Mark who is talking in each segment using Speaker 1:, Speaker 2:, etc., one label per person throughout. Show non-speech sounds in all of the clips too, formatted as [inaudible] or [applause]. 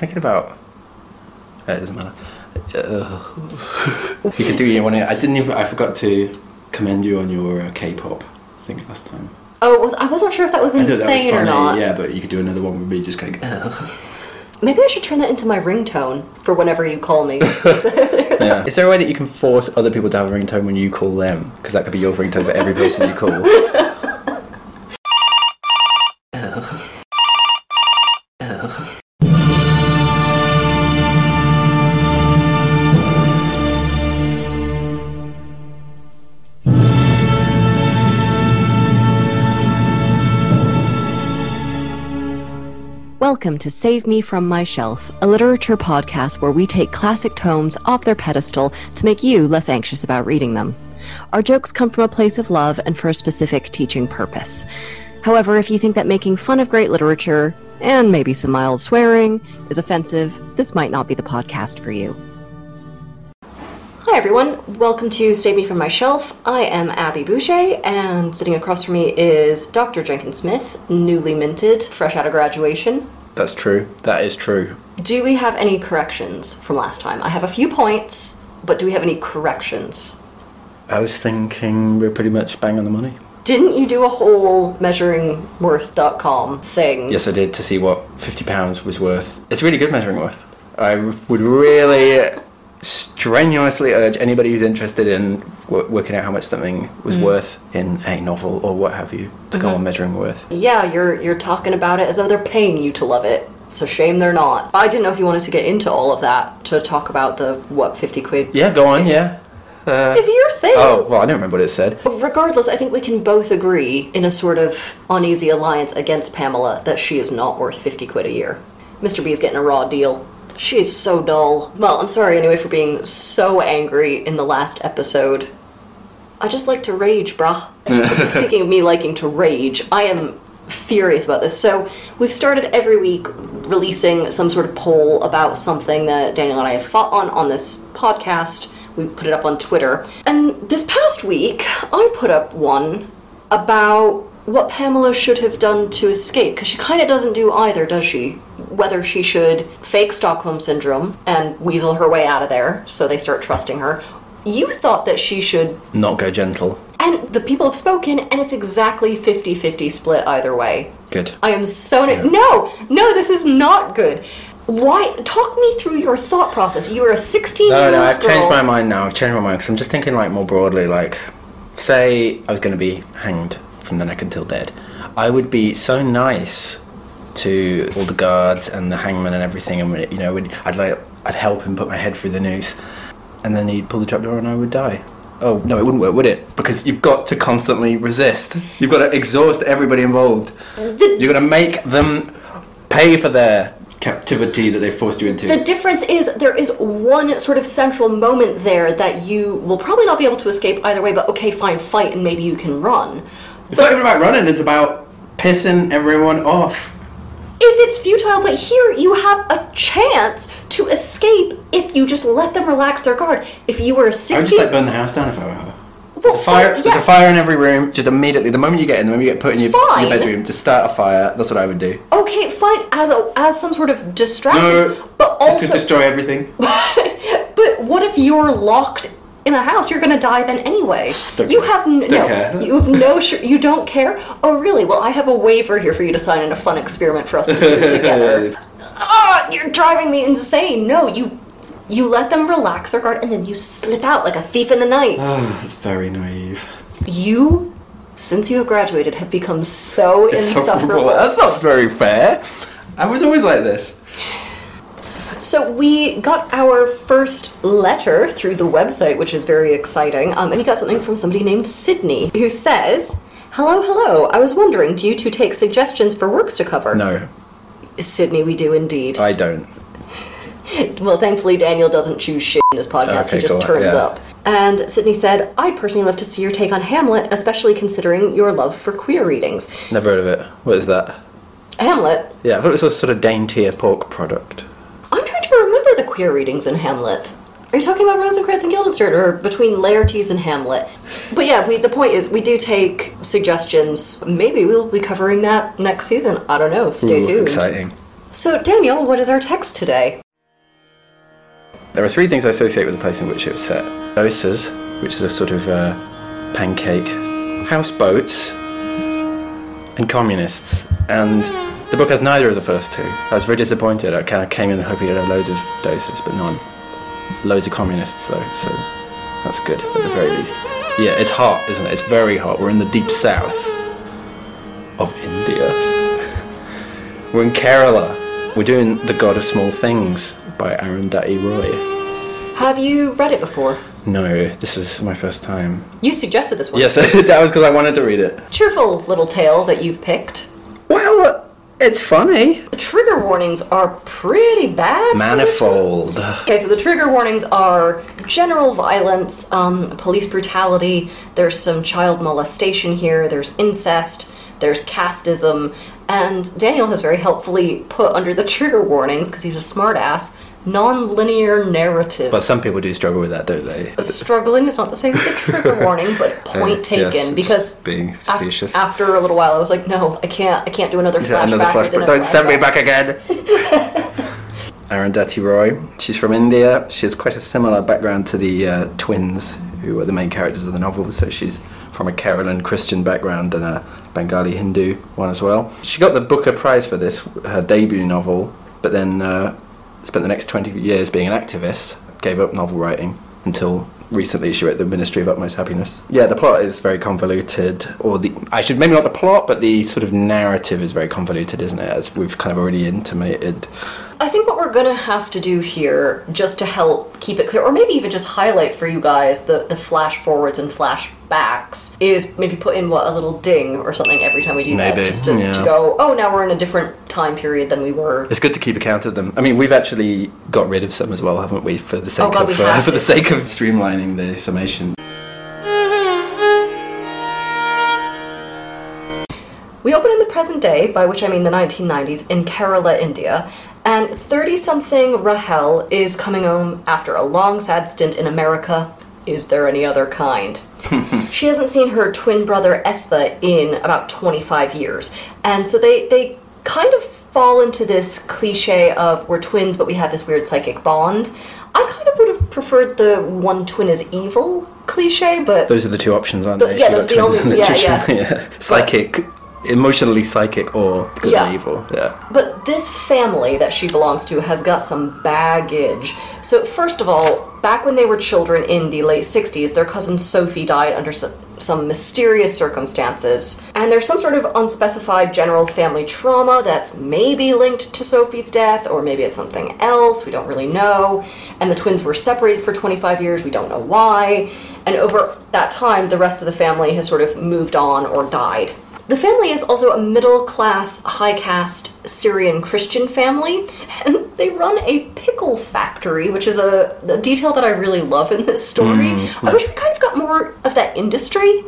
Speaker 1: thinking about. Uh, it doesn't matter. Uh, [laughs] you could do you want to. I didn't even. I forgot to commend you on your uh, K-pop thing last time.
Speaker 2: Oh, was I wasn't sure if that was
Speaker 1: I thought that was
Speaker 2: insane or not.
Speaker 1: Yeah, but you could do another one with me just going. "Ugh."
Speaker 2: Maybe I should turn that into my ringtone for whenever you call me. [laughs]
Speaker 1: Yeah. Is there a way that you can force other people to have a ringtone when you call them? Because that could be your ringtone for every person you call. [laughs]
Speaker 2: Welcome to Save Me From My Shelf, a literature podcast where we take classic tomes off their pedestal to make you less anxious about reading them. Our jokes come from a place of love and for a specific teaching purpose. However, if you think that making fun of great literature, and maybe some mild swearing, is offensive, this might not be the podcast for you. Hi everyone, welcome to Save Me From My Shelf. I am Abby Boucher, and sitting across from me is Dr. Jenkins Smith, newly minted, fresh out of graduation.
Speaker 1: That's true. That is true.
Speaker 2: Do we have any corrections from last time? I have a few points, but do we have any corrections?
Speaker 1: I was thinking we're pretty much bang on the money.
Speaker 2: Didn't you do a whole measuringworth.com thing?
Speaker 1: Yes, I did to see what fifty pounds was worth. It's really good measuring worth. I would really strenuously urge anybody who's interested in w- working out how much something was worth in a novel or what have you to go on measuring worth.
Speaker 2: Yeah, you're you're talking about it as though they're paying you to love it. It's a shame they're not. I didn't know if you wanted to get into all of that to talk about the what fifty quid
Speaker 1: Yeah, go on. Yeah. Uh,
Speaker 2: is your thing.
Speaker 1: oh well, I don't remember what it said.
Speaker 2: Regardless, I think we can both agree in a sort of uneasy alliance against Pamela that she is not worth 50 quid a year. Mr. B is getting a raw deal. She is so dull. Well, I'm sorry anyway for being so angry in the last episode. I just like to rage, bruh. [laughs] Speaking of me liking to rage, I am furious about this. So, we've started every week releasing some sort of poll about something that Daniel and I have fought on on this podcast. We put it up on Twitter. And this past week, I put up one about what Pamela should have done to escape, because she kind of doesn't do either, does she? Whether she should fake Stockholm Syndrome and weasel her way out of there so they start trusting her. You thought that she should
Speaker 1: Not go gentle.
Speaker 2: and the people have spoken, and it's exactly 50 50 split either way.
Speaker 1: Good.
Speaker 2: I am so. No, no, this is not good. Why? Talk me through your thought process. You were a 16 year
Speaker 1: No,
Speaker 2: old
Speaker 1: no, I've
Speaker 2: girl.
Speaker 1: changed my mind now. I've changed my mind because I'm just thinking like more broadly. Like, say I was going to be hanged from the neck until dead, I would be so nice to all the guards and the hangman and everything, and you know, I'd like I'd help him put my head through the noose, and then he'd pull the trapdoor and I would die. Oh no, it wouldn't work, would it? Because you've got to constantly resist. You've got to exhaust everybody involved. You're going to make them pay for their captivity that they forced you into.
Speaker 2: The difference is there is one sort of central moment there that you will probably not be able to escape either way, but okay, fine, fight, and maybe you can run.
Speaker 1: It's not even about running, it's about pissing everyone off.
Speaker 2: If it's futile, but here you have a chance to escape if you just let them relax their guard. If you were a 60...
Speaker 1: I would just like burn the house down if I were her.
Speaker 2: Well,
Speaker 1: There's a fire.
Speaker 2: fine,
Speaker 1: There's a fire in every room. Just immediately, the moment you get in, the moment you get put in your, your bedroom, just start a fire. That's what I would do.
Speaker 2: Okay, fine, as a as some sort of distraction.
Speaker 1: No,
Speaker 2: but
Speaker 1: just to destroy everything. [laughs]
Speaker 2: But what if you're locked in a house? You're gonna die then anyway.
Speaker 1: Don't
Speaker 2: you
Speaker 1: care.
Speaker 2: have n- no.
Speaker 1: care.
Speaker 2: You have no. [laughs] Sh- you don't care. Oh really? Well, I have a waiver here for you to sign in a fun experiment for us to do [laughs] together. Ah, you're driving me insane. No, you. You let them relax their guard and then you slip out like a thief in the night.
Speaker 1: Oh, that's very naive.
Speaker 2: You, since you have graduated, have become so
Speaker 1: It's
Speaker 2: insufferable.
Speaker 1: cruel. [laughs] That's not very fair. I was always like this.
Speaker 2: So we got our first letter through the website, which is very exciting. Um, and we got something from somebody named Sydney, who says, "Hello, hello. I was wondering, do you two take suggestions for works to cover?"
Speaker 1: No,
Speaker 2: Sydney, we do indeed.
Speaker 1: I don't. [laughs]
Speaker 2: well, thankfully, Daniel doesn't choose shit in this podcast.
Speaker 1: Okay,
Speaker 2: he just
Speaker 1: cool,
Speaker 2: turns
Speaker 1: yeah.
Speaker 2: up. And Sydney said, "I'd personally love to see your take on Hamlet, especially considering your love for queer readings.
Speaker 1: Never heard of it. What is that?
Speaker 2: Hamlet.
Speaker 1: Yeah, I thought it was a sort of daintier pork product.
Speaker 2: I'm trying to remember the queer readings in Hamlet." Are you talking about Rosencrantz and Guildenstern, or between Laertes and Hamlet? But yeah, we, the point is, we do take suggestions. Maybe we'll be covering that next season. I don't know. Stay
Speaker 1: Ooh,
Speaker 2: tuned.
Speaker 1: Exciting.
Speaker 2: So, Daniel, what is our text today?
Speaker 1: There are three things I associate with the place in which it was set Dosas, which is a sort of uh, pancake, houseboats, and communists. And the book has neither of the first two. I was very disappointed. I kind of came in hoping it'd have loads of dosas, but none. Loads of communists, though, so that's good at the very least. Yeah, it's hot, isn't it? It's very hot. We're in the deep south of India. [laughs] We're in Kerala. We're doing The God of Small Things by Arundhati Roy.
Speaker 2: Have you read it before?
Speaker 1: No, this was my first time.
Speaker 2: You suggested this one.
Speaker 1: Yes, [laughs] that was because I wanted to read it.
Speaker 2: Cheerful little tale that you've picked.
Speaker 1: It's funny.
Speaker 2: The trigger warnings are pretty bad.
Speaker 1: Manifold.
Speaker 2: Okay, so the trigger warnings are general violence, um, police brutality, there's some child molestation here, there's incest, there's casteism, and Daniel has very helpfully put under the trigger warnings, because he's a smartass, non-linear narrative.
Speaker 1: But some people do struggle with that, don't they?
Speaker 2: Struggling is not the same as a trigger [laughs] warning, but point
Speaker 1: Uh,
Speaker 2: taken.
Speaker 1: yes,
Speaker 2: because
Speaker 1: being
Speaker 2: af- after a little while, I was like, no, I can't. I can't do another flashback.
Speaker 1: another flashback. Don't send me back again. [laughs] Arundhati Roy. She's from India. She has quite a similar background to the uh, twins, who are the main characters of the novel. So she's from a Kerala Christian background and a Bengali Hindu one as well. She got the Booker Prize for this, her debut novel, but then uh, spent the next 20 years being an activist, gave up novel writing until recently she wrote The Ministry of Utmost Happiness. Yeah, the plot is very convoluted, or the I should maybe not the plot, but the sort of narrative is very convoluted, isn't it? As we've kind of already intimated.
Speaker 2: I think what we're gonna have to do here, just to help keep it clear, or maybe even just highlight for you guys the, the flash forwards and flash backs, is maybe put in what a little ding or something every time we do
Speaker 1: Maybe,
Speaker 2: that, just to,
Speaker 1: yeah.
Speaker 2: to go, oh, now we're in a different time period than we were.
Speaker 1: It's good to keep account of them. I mean, we've actually got rid of some as well, haven't we? For the sake
Speaker 2: Oh, God,
Speaker 1: of uh, for the sake of streamlining the summation.
Speaker 2: We open in the present day, by which I mean the 1990s, in Kerala, India, and 30 something Rahel is coming home after a long, sad stint in America. Is there any other kind? [laughs] she hasn't seen her twin brother Estha in about 25 years, and so they, they kind of fall into this cliche of we're twins, but we have this weird psychic bond. I kind of would have preferred the one twin is evil cliche, but
Speaker 1: Those are the two options, aren't
Speaker 2: The-
Speaker 1: they?
Speaker 2: yeah, those the only- yeah,
Speaker 1: literature. [laughs] Psychic, emotionally psychic, or good
Speaker 2: Yeah.
Speaker 1: and evil. Yeah.
Speaker 2: But this family that she belongs to has got some baggage. So, first of all, back when they were children in the late 60s, their cousin Sophie died under some, some mysterious circumstances. And there's some sort of unspecified general family trauma that's maybe linked to Sophie's death, or maybe it's something else, we don't really know. And the twins were separated for 25 years, we don't know why. And over that time, the rest of the family has sort of moved on or died. The family is also a middle class, high caste Syrian Christian family, and they run a pickle factory, which is a, a detail that I really love in this story. Mm, I wish we kind of got more of that industry.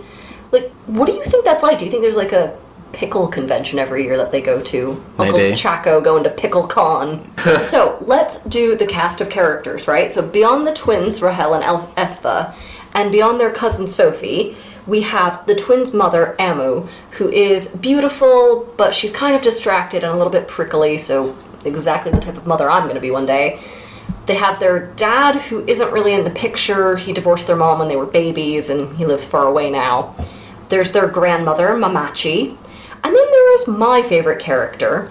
Speaker 2: Like, what do you think that's like? Do you think there's like a pickle convention every year that they go to?
Speaker 1: Maybe.
Speaker 2: Uncle Chacko going to Pickle Con. [laughs] so let's do the cast of characters, right? So beyond the twins, Rahel and El- Estha, and beyond their cousin Sophie, we have the twins' mother, Ammu, who is beautiful, but she's kind of distracted and a little bit prickly, so exactly the type of mother I'm going to be one day. They have their dad, who isn't really in the picture. He divorced their mom when they were babies, and he lives far away now. There's their grandmother, Mammachi. And then there is my favorite character,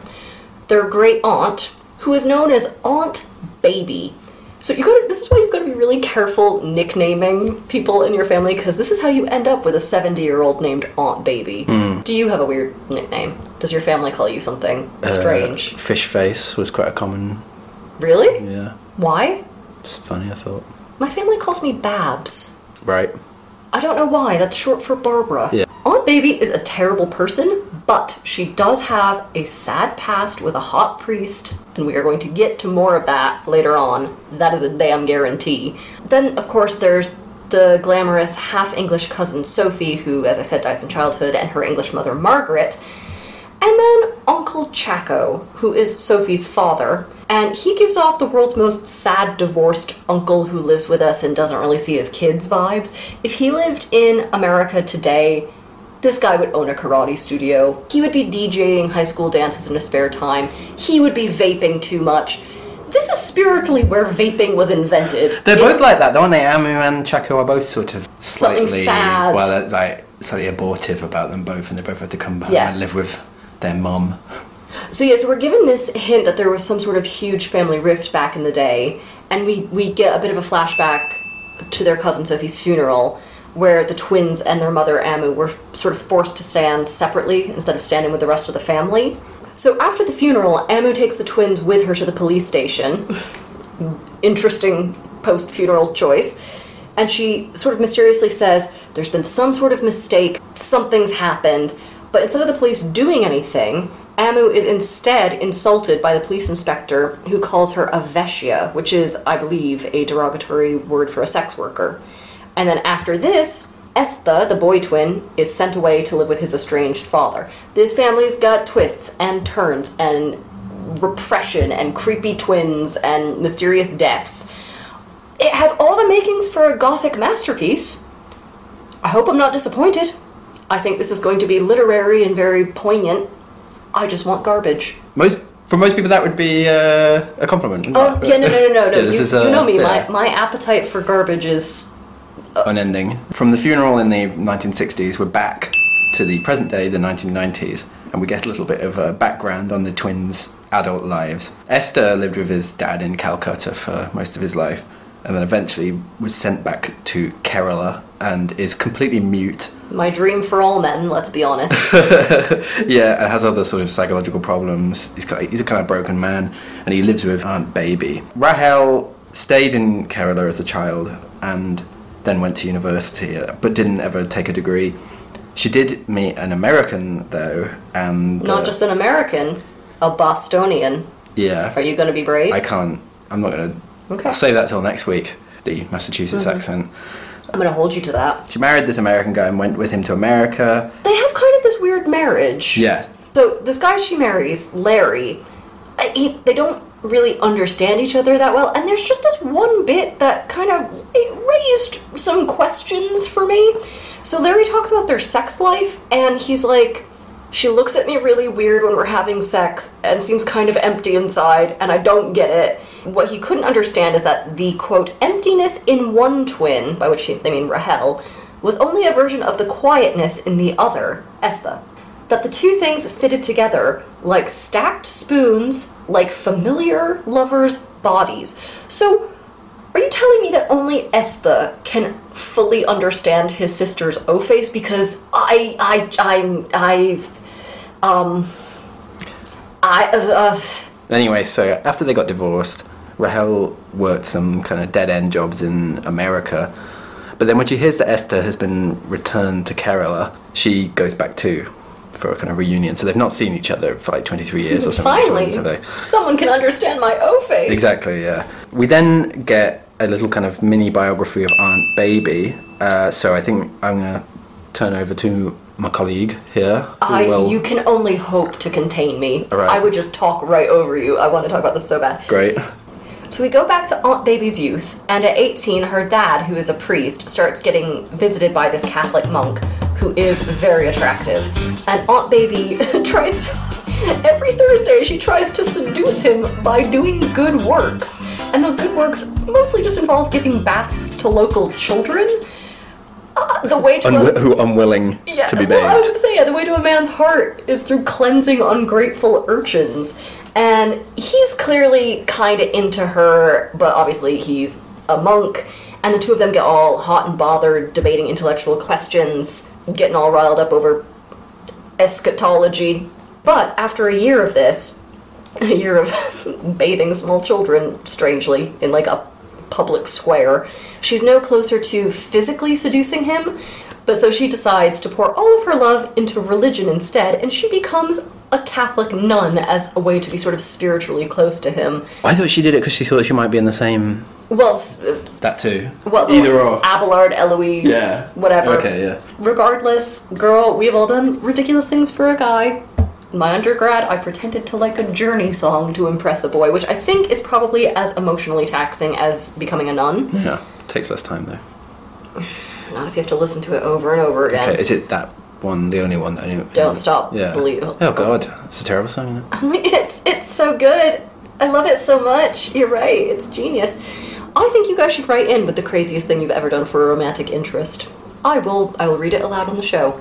Speaker 2: their great aunt, who is known as Aunt Baby. So you got this is why you've got to be really careful nicknaming people in your family because this is how you end up with a 70-year-old named Aunt Baby. Do you have a weird nickname? Does your family call you something strange?
Speaker 1: Uh, fish face was quite a common.
Speaker 2: really?
Speaker 1: Yeah.
Speaker 2: Why?
Speaker 1: It's funny, I thought.
Speaker 2: My family calls me Babs.
Speaker 1: Right.
Speaker 2: I don't know why. That's short for Barbara.
Speaker 1: Yeah.
Speaker 2: Aunt Baby is a terrible person, but she does have a sad past with a hot priest, and we are going to get to more of that later on. That is a damn guarantee. Then, of course, there's the glamorous half English cousin Sophie, who, as I said, dies in childhood, and her English mother Margaret. And then Uncle Chacko, who is Sophie's father, and he gives off the world's most sad divorced uncle who lives with us and doesn't really see his kids vibes. If he lived in America today, This guy would own a karate studio. He would be DJing high school dances in his spare time. He would be vaping too much. This is spiritually where vaping was invented.
Speaker 1: They're both like that, aren't they? Ammu and Chacko are both sort of
Speaker 2: Something
Speaker 1: slightly,
Speaker 2: sad.
Speaker 1: well, like slightly abortive about them both, and they both have to come home
Speaker 2: Yes.
Speaker 1: and live with their mum.
Speaker 2: So yes, we're given this hint that there was some sort of huge family rift back in the day, and we we get a bit of a flashback to their cousin Sophie's funeral, where the twins and their mother Ammu were sort of forced to stand separately instead of standing with the rest of the family. So after the funeral, Ammu takes the twins with her to the police station. [laughs] Interesting post-funeral choice. And she sort of mysteriously says, There's been some sort of mistake, something's happened. But instead of the police doing anything, Ammu is instead insulted by the police inspector who calls her a veshya, which is, I believe, a derogatory word for a sex worker. And then after this, Estha, the boy twin, is sent away to live with his estranged father. This family's got twists and turns and repression and creepy twins and mysterious deaths. It has all the makings for a gothic masterpiece. I hope I'm not disappointed. I think this is going to be literary and very poignant. I just want garbage.
Speaker 1: Most for most people, that would be uh, a compliment.
Speaker 2: Oh
Speaker 1: it?
Speaker 2: yeah, no, no, no, no. no.
Speaker 1: Yeah,
Speaker 2: you,
Speaker 1: is,
Speaker 2: you
Speaker 1: uh,
Speaker 2: know me.
Speaker 1: yeah.
Speaker 2: My my appetite for garbage is
Speaker 1: unending. From the funeral in the 1960s, we're back to the present day, the 1990s, and we get a little bit of uh, background on the twins' adult lives. Estha lived with his dad in Calcutta for most of his life, and then eventually was sent back to Kerala and is completely mute.
Speaker 2: my dream for all men. Let's be honest. [laughs]
Speaker 1: Yeah, and has other sort of psychological problems. He's he's a kind of broken man, and he lives with Aunt Baby. Rahel stayed in Kerala as a child and then went to university, uh, but didn't ever take a degree. She did meet an American though, and
Speaker 2: Not
Speaker 1: uh,
Speaker 2: just an American, a Bostonian.
Speaker 1: yeah.
Speaker 2: Are you going to be brave?
Speaker 1: I can't. I'm not gonna.
Speaker 2: Okay.
Speaker 1: I'll save that till next week. The Massachusetts
Speaker 2: Mm-hmm.
Speaker 1: accent.
Speaker 2: I'm going to hold you to that.
Speaker 1: She married this American guy and went with him to America.
Speaker 2: They have kind of this weird marriage.
Speaker 1: Yeah,
Speaker 2: So this guy she marries, Larry, he, they don't really understand each other that well, and there's just this one bit that kind of raised some questions for me. So Larry talks about their sex life, and he's like, she looks at me really weird when we're having sex and seems kind of empty inside, and I don't get it. What he couldn't understand is that the quote emptiness in one twin, by which he, they mean Rahel, was only a version of the quietness in the other, Estha that the two things fitted together like stacked spoons, like familiar lovers' bodies. So, are you telling me that only Estha can fully understand his sister's O face? Because I, I, I'm, I've, um, I, uh, uh,
Speaker 1: Anyway, so after they got divorced, Rahel worked some kind of dead end jobs in America. But then when she hears that Estha has been returned to Kerala, she goes back too for a kind of reunion. So they've not seen each other for like 23 years or something.
Speaker 2: finally,
Speaker 1: twins, have they?
Speaker 2: someone can understand my O face.
Speaker 1: Exactly, yeah. We then get a little kind of mini biography of Aunt Baby. Uh, so I think I'm going to turn over to my colleague here.
Speaker 2: I,
Speaker 1: will-
Speaker 2: you can only hope to contain me.
Speaker 1: Right.
Speaker 2: I would just talk right over you. I want to talk about this so bad.
Speaker 1: Great.
Speaker 2: So we go back to Aunt Baby's youth, and at 18, her dad, who is a priest, starts getting visited by this Catholic monk who is very attractive. And Aunt Baby [laughs] tries to, every Thursday she tries to seduce him by doing good works. And those good works mostly just involve giving baths to local children. Uh, the way to
Speaker 1: Unwi- who unwilling
Speaker 2: yeah,
Speaker 1: to be
Speaker 2: well, I
Speaker 1: bathed.
Speaker 2: say, yeah, the way to a man's heart is through cleansing ungrateful urchins. And he's clearly kind of into her, but obviously he's a monk. And the two of them get all hot and bothered, debating intellectual questions, getting all riled up over eschatology. But after a year of this, [laughs] a year of [laughs] bathing small children, strangely, in like a public square, she's no closer to physically seducing him, but so she decides to pour all of her love into religion instead, and she becomes a Catholic nun as a way to be sort of spiritually close to him.
Speaker 1: I thought she did it because she thought she might be in the same.
Speaker 2: Well,
Speaker 1: That too.
Speaker 2: well,
Speaker 1: Either or.
Speaker 2: Abelard, Eloise,
Speaker 1: Yeah.
Speaker 2: whatever.
Speaker 1: Okay, yeah.
Speaker 2: Regardless, girl, we've all done ridiculous things for a guy. In my undergrad, I pretended to like a Journey song to impress a boy, which I think is probably as emotionally taxing as becoming a nun.
Speaker 1: Yeah. Takes less time though.
Speaker 2: Not if you have to listen to it over and over again.
Speaker 1: Okay, is it that one, the only one that I knew.
Speaker 2: Don't Stop
Speaker 1: Yeah.
Speaker 2: Believe-
Speaker 1: Oh God, it's a terrible song. Isn't it? [laughs]
Speaker 2: It's it's so good. I love it so much. You're right. It's genius. I think you guys should write in with the craziest thing you've ever done for a romantic interest. I will. I will read it aloud on the show.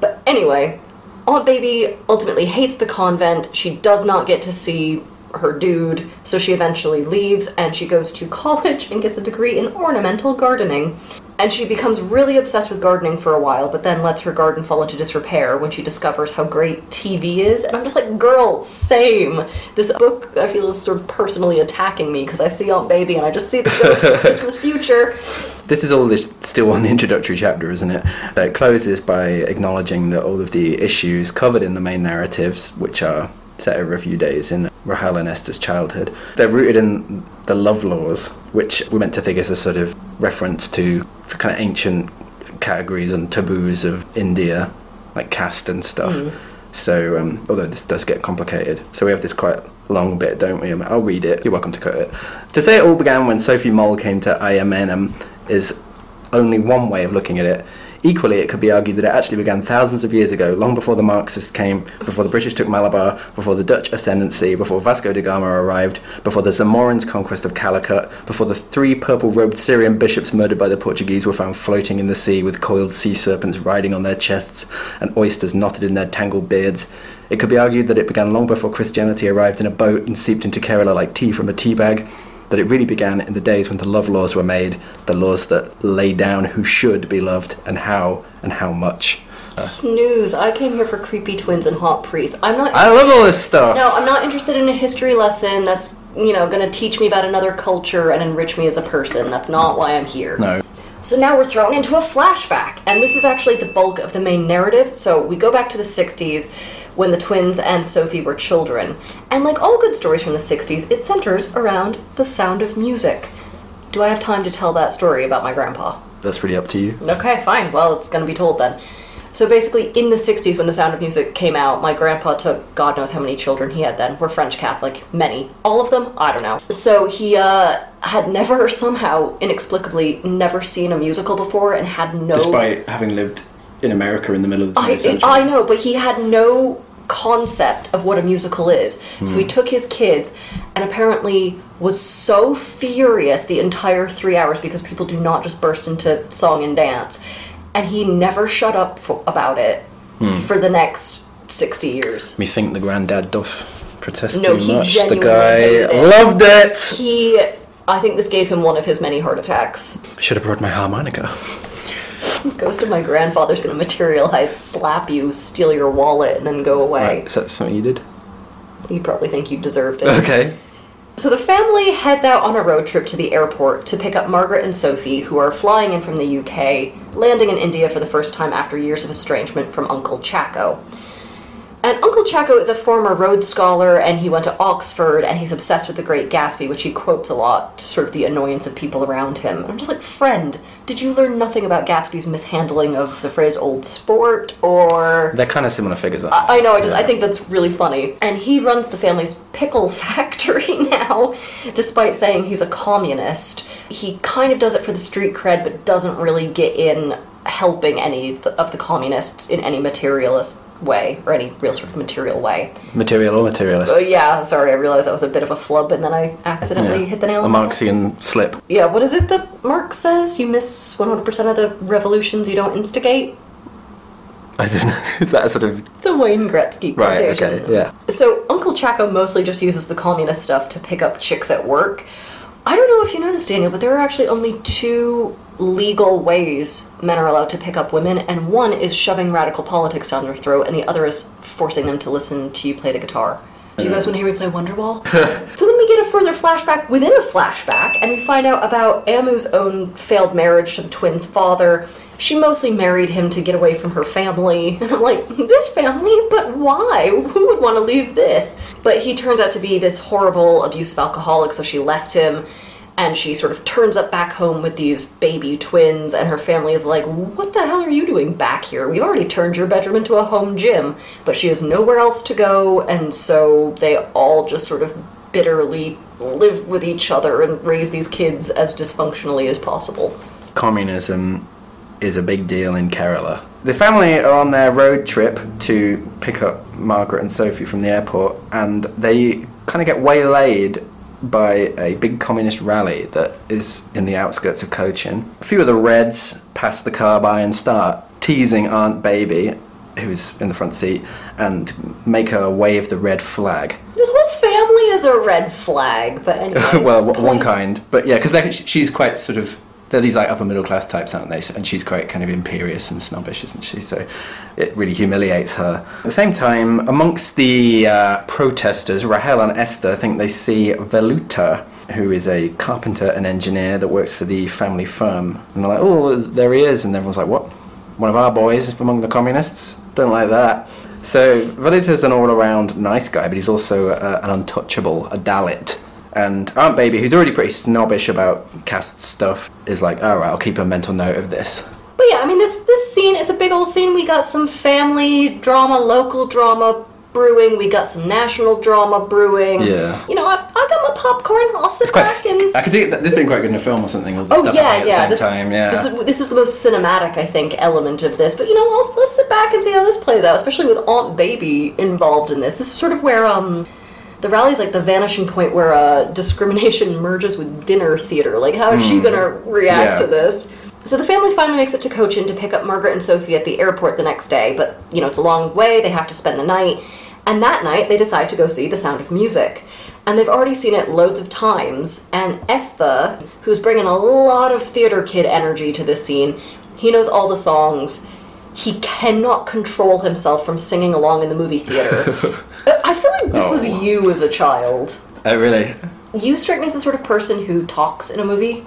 Speaker 2: But anyway, Aunt Baby ultimately hates the convent. She does not get to see her dude, so she eventually leaves and she goes to [laughs] college and gets a degree in ornamental gardening. And she becomes really obsessed with gardening for a while, but then lets her garden fall into disrepair when she discovers how great TV is. And I'm just like, girl, same. This book I feel is sort of personally attacking me because I see Aunt Baby and I just see the ghost of [laughs] Christmas future.
Speaker 1: This is all this still on the introductory chapter, isn't it? It closes by acknowledging that all of the issues covered in the main narratives, which are set over a few days in Rahel and Estha's childhood, they're rooted in the love laws, which we're meant to think is a sort of reference to the kind of ancient categories and taboos of India, like caste and stuff. So, um, although this does get complicated, so we have this quite long bit, don't we? I'll read it. You're welcome to cut it. To say it all began when Sophie Mol came to Ayemenem is only one way of looking at it. Equally, it could be argued that it actually began thousands of years ago, long before the Marxists came, before the British took Malabar, before the Dutch ascendancy, before Vasco da Gama arrived, before the Zamorin's conquest of Calicut, before the three purple-robed Syrian bishops murdered by the Portuguese were found floating in the sea with coiled sea serpents riding on their chests and oysters knotted in their tangled beards. It could be argued that it began long before Christianity arrived in a boat and seeped into Kerala like tea from a tea bag that it really began in the days when the love laws were made, the laws that lay down who should be loved and how and how much. Uh.
Speaker 2: Snooze. I came here for creepy twins and hot priests. I'm not.
Speaker 1: I love all this stuff.
Speaker 2: no, I'm not interested in a history lesson that's, you know, going to teach me about another culture and enrich me as a person. That's not why I'm here.
Speaker 1: No.
Speaker 2: So now we're thrown into a flashback, and this is actually the bulk of the main narrative. So we go back to the 60s when the twins and Sophie were children. And like all good stories from the 60s, it centers around the sound of music. Do I have time to tell that story about my grandpa?
Speaker 1: That's really up to you.
Speaker 2: Okay, fine. Well, it's going to be told then. So basically, in the 60s, when The Sound of Music came out, my grandpa took God knows how many children he had then. We're French Catholic. Many. All of them? I don't know. So he uh, had never, [laughs] somehow, inexplicably, never seen a musical before and had no.
Speaker 1: Despite having lived in America in the middle of the 20th
Speaker 2: I,
Speaker 1: century.
Speaker 2: I know, but he had no concept of what a musical is. So he hmm. took his kids and apparently was so furious the entire three hours because people do not just burst into song and dance. And he never shut up for, about it hmm. for the next 60 years.
Speaker 1: Me think the granddad doth protest
Speaker 2: No,
Speaker 1: too
Speaker 2: he
Speaker 1: much. The guy
Speaker 2: it.
Speaker 1: loved it.
Speaker 2: He, I think this gave him one of his many heart attacks.
Speaker 1: Should have brought my harmonica. [laughs]
Speaker 2: Ghost of my grandfather's gonna materialize, slap you, steal your wallet, and then go away.
Speaker 1: Right, is that something you did?
Speaker 2: You probably think you deserved it.
Speaker 1: Okay.
Speaker 2: So the family heads out on a road trip to the airport to pick up Margaret and Sophie, who are flying in from the UK, landing in India for the first time after years of estrangement from Uncle Chacko. And Uncle Chacko is a former Rhodes Scholar, and he went to Oxford, and he's obsessed with the Great Gatsby, which he quotes a lot, to sort of the annoyance of people around him. And I'm just like, friend, did you learn nothing about Gatsby's mishandling of the phrase old sport, or...
Speaker 1: They're kind of similar figures. aren't
Speaker 2: I I know. I just I think that's really funny. And he runs the family's pickle [laughs] factory [laughs] now, despite saying he's a communist. He kind of does it for the street cred, but doesn't really get in helping any of the communists in any materialist way or any real sort of material way.
Speaker 1: Material or materialist?
Speaker 2: Oh yeah, sorry, I realized that was a bit of a flub, and then I accidentally hit the nail.
Speaker 1: A
Speaker 2: on the head.
Speaker 1: Marxian slip.
Speaker 2: Yeah, what is it that Marx says? You miss 100% of the revolutions you don't instigate.
Speaker 1: I don't know. [laughs] Is that a sort of
Speaker 2: It's a Wayne Gretzky
Speaker 1: right? Okay, yeah.
Speaker 2: So Uncle Chacko mostly just uses the communist stuff to pick up chicks at work. I don't know if you know this, Daniel, but there are actually only two legal ways men are allowed to pick up women, and one is shoving radical politics down their throat, and the other is forcing them to listen to you play the guitar. Do you guys want to hear me play Wonderwall? [laughs] so then we get a further flashback within a flashback, and we find out about Ammu's own failed marriage to the twins' father. She mostly married him to get away from her family. [laughs] And I'm like, this family? But why? Who would want to leave this? But he turns out to be this horrible, abusive alcoholic, so she left him. And she sort of turns up back home with these baby twins, and her family is like, What the hell are you doing back here? We've already turned your bedroom into a home gym. But she has nowhere else to go, and so they all just sort of bitterly live with each other and raise these kids as dysfunctionally as possible.
Speaker 1: Communism is a big deal in Kerala. The family are on their road trip to pick up Margaret and Sophie from the airport, and they kind of get waylaid by a big communist rally that is in the outskirts of Cochin. A few of the Reds pass the car by and start teasing Aunt Baby, who's in the front seat, and make her wave the red flag.
Speaker 2: This whole family is a red flag, but [laughs] anyway.
Speaker 1: well, one kind, but yeah, because she's quite sort of they're these like upper middle class types, aren't they? And she's quite kind of imperious and snobbish, isn't she? So it really humiliates her. At the same time, amongst the uh, protesters, Rahel and Estha think they see Velutha, who is a carpenter and engineer that works for the family firm, and they're like, "Oh, there he is!" And everyone's like, "What? One of our boys among the communists? Don't like that." So Velutha's an all-around nice guy, but he's also uh, an untouchable, a Dalit. And Aunt Baby, who's already pretty snobbish about caste stuff, is like, all right, I'll keep a mental note of this.
Speaker 2: But yeah, I mean, this this scene it's a big old scene. We got some family drama, local drama brewing. We got some national drama brewing.
Speaker 1: Yeah.
Speaker 2: You know, I've, I've got my popcorn. I'll sit back and.
Speaker 1: I can see that this has been quite good in a film or something. All
Speaker 2: Oh
Speaker 1: stuff
Speaker 2: yeah, yeah.
Speaker 1: At the
Speaker 2: This,
Speaker 1: time, yeah.
Speaker 2: this is this is the most cinematic, I think, element of this. But you know, let's let's sit back and see how this plays out, especially with Aunt Baby involved in this. This is sort of where um. The rally's like the vanishing point where uh, discrimination [laughs] merges with dinner theater. Like, how is she gonna react
Speaker 1: Hmm. Yeah.
Speaker 2: to this? So the family finally makes it to Cochin to pick up Margaret and Sophie at the airport the next day, but you know, it's a long way, they have to spend the night. And that night they decide to go see The Sound of Music. And they've already seen it loads of times, and Estha, who's bringing a lot of theater kid energy to this scene, he knows all the songs. He cannot control himself from singing along in the movie theater. [laughs] I feel like this was
Speaker 1: Oh.
Speaker 2: you as a child.
Speaker 1: oh, really?
Speaker 2: You strike me as the sort of person who talks in a movie.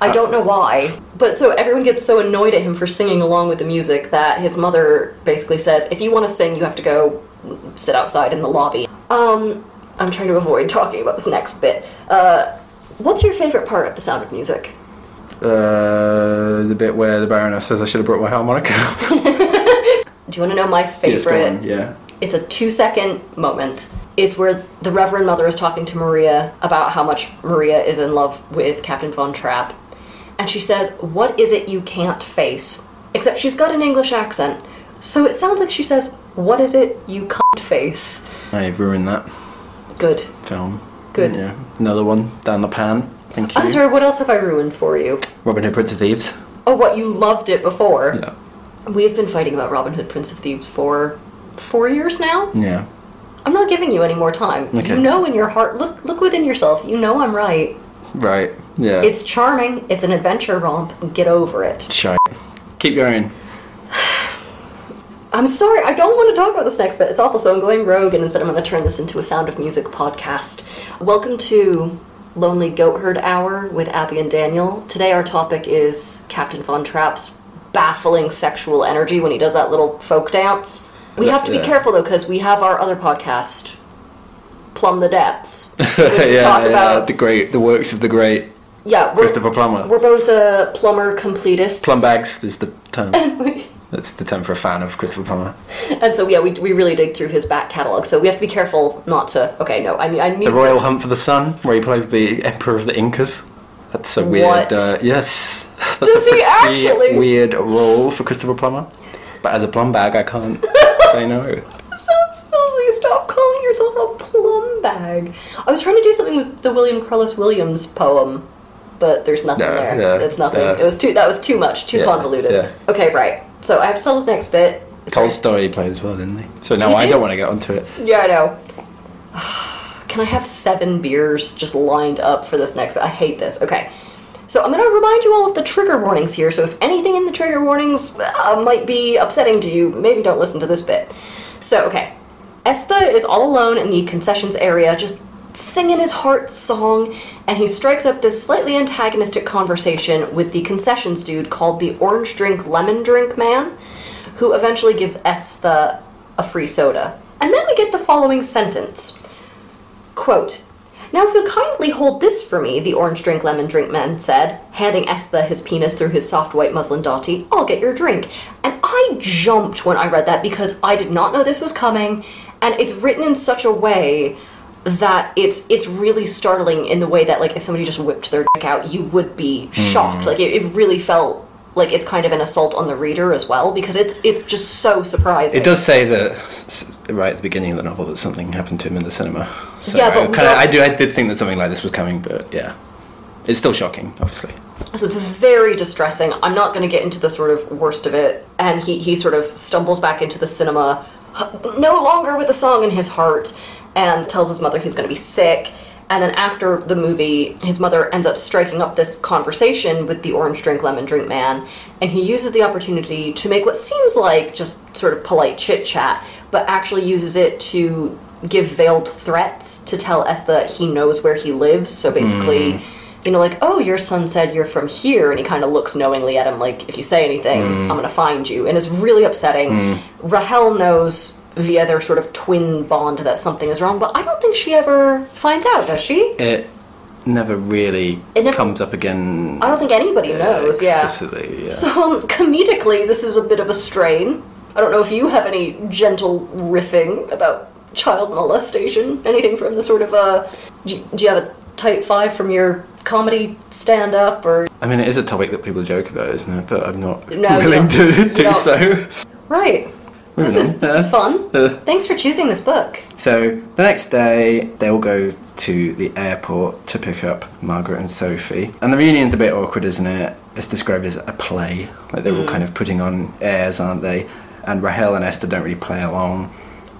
Speaker 2: I don't know why. But so everyone gets so annoyed at him for singing along with the music that his mother basically says, if you want to sing, you have to go sit outside in the lobby. Um, I'm trying to avoid talking about this next bit. Uh, what's your favorite part of The Sound of Music?
Speaker 1: Uh, the bit where the Baroness says I should have brought my harmonica. [laughs]
Speaker 2: Do you want to know my
Speaker 1: Yes, go
Speaker 2: favorite?
Speaker 1: on, yeah.
Speaker 2: It's a two second moment. It's where the Reverend Mother is talking to Maria about how much Maria is in love with Captain Von Trapp. And she says, What is it you can't face? Except she's got an English accent. So it sounds like she says, What is it you can't face?
Speaker 1: I've ruined that
Speaker 2: Good.
Speaker 1: film.
Speaker 2: Good.
Speaker 1: Yeah. Another one down the pan. Thank you.
Speaker 2: I'm sorry, what else have I ruined for you?
Speaker 1: Robin Hood, Prince of Thieves.
Speaker 2: Oh, what, you loved it before?
Speaker 1: Yeah.
Speaker 2: We've been fighting about Robin Hood, Prince of Thieves for four years now?
Speaker 1: Yeah.
Speaker 2: I'm not giving you any more time.
Speaker 1: Okay.
Speaker 2: You know in your heart, look look within yourself, you know I'm right.
Speaker 1: Right. Yeah.
Speaker 2: It's charming. It's an adventure romp. Get over it.
Speaker 1: Shite. Keep going.
Speaker 2: I'm sorry. I don't want to talk about this next bit. It's awful. So I'm going rogue, and instead I'm going to turn this into a Sound of Music podcast. Welcome to Lonely Goat Herd Hour with Abby and Daniel. Today our topic is Captain Von Trapp's baffling sexual energy when he does that little folk dance. We have to be
Speaker 1: Yeah.
Speaker 2: careful though, because we have our other podcast, Plumb the Depths. [laughs]
Speaker 1: yeah, yeah,
Speaker 2: about.
Speaker 1: the great, the works of the great
Speaker 2: yeah,
Speaker 1: Christopher Plummer.
Speaker 2: we're both a Plummer completist.
Speaker 1: Plum bags is the term. [laughs] That's the term for a fan of Christopher Plummer. [laughs]
Speaker 2: And so yeah, we, we really dig through his back catalog. So we have to be careful not to. Okay, no, I mean I need
Speaker 1: The
Speaker 2: to-
Speaker 1: Royal Hunt for the Sun, where he plays the Emperor of the Incas. That's a weird. Uh, yes. That's
Speaker 2: Does
Speaker 1: a
Speaker 2: he actually?
Speaker 1: Weird role for Christopher Plummer. But as a plum bag, I can't [laughs] say no.
Speaker 2: Sounds filthy. Stop calling yourself a plum bag. I was trying to do something with the William Carlos Williams poem, but there's nothing
Speaker 1: No,
Speaker 2: there.
Speaker 1: yeah,
Speaker 2: it's nothing.
Speaker 1: yeah.
Speaker 2: It was too. That was too much. Too
Speaker 1: Yeah,
Speaker 2: convoluted.
Speaker 1: yeah.
Speaker 2: Okay, right. So I have to tell this next bit.
Speaker 1: Tolstoy played as well, didn't he? So now
Speaker 2: He
Speaker 1: I
Speaker 2: did?
Speaker 1: don't want to get onto it.
Speaker 2: Yeah, I know. [sighs] Can I have seven beers just lined up for this next bit? I hate this. Okay. So I'm going to remind you all of the trigger warnings here. So if anything in the trigger warnings uh, might be upsetting to you, maybe don't listen to this bit. So, okay. Estha is all alone in the concessions area, just singing his heart song, and he strikes up this slightly antagonistic conversation with the concessions dude called the Orange Drink Lemon Drink Man, who eventually gives Estha a free soda. And then we get the following sentence. Quote, Now if you'll kindly hold this for me, the orange drink lemon drink man said, handing Estha his penis through his soft white muslin dotty, I'll get your drink. And I jumped when I read that because I did not know this was coming, and it's written in such a way that it's it's really startling in the way that like if somebody just whipped their dick out, you would be hmm. shocked. Like it, it really felt like it's kind of an assault on the reader as well because it's it's just so surprising.
Speaker 1: It does say that right at the beginning of the novel that something happened to him in the cinema. So
Speaker 2: Yeah, but
Speaker 1: I, kinda, I do. I did think that something like this was coming, but yeah, it's still shocking, obviously.
Speaker 2: So it's very distressing. I'm not going to get into the sort of worst of it. And he, he sort of stumbles back into the cinema, no longer with a song in his heart, and tells his mother he's going to be sick. And then after the movie, his mother ends up striking up this conversation with the orange drink, lemon drink man, and he uses the opportunity to make what seems like just sort of polite chit chat, but actually uses it to give veiled threats to tell S that he knows where he lives. So basically, hmm. you know, like, oh, your son said you're from here, and he kind of looks knowingly at him, like, if you say anything, hmm. I'm gonna find you. And it's really upsetting. Hmm. Rahel knows via their sort of twin bond that something is wrong, but I don't think she ever finds out, does she?
Speaker 1: It never really
Speaker 2: It never-
Speaker 1: comes up again.
Speaker 2: I don't think anybody knows, yeah.
Speaker 1: yeah.
Speaker 2: So, um, comedically, this is a bit of a strain. I don't know if you have any gentle riffing about child molestation, anything from the sort of, uh, do you, do you have a type five from your comedy stand up, or
Speaker 1: I mean, it is a topic that people joke about, isn't it? But I'm not
Speaker 2: No,
Speaker 1: willing to do so.
Speaker 2: Right. This is this is fun. [laughs] Thanks for choosing this book.
Speaker 1: So the next day, they all go to the airport to pick up Margaret and Sophie. And the reunion's a bit awkward, isn't it? It's described as a play. Like they're all mm. kind of putting on airs, aren't they? And Rahel and Estha don't really play along.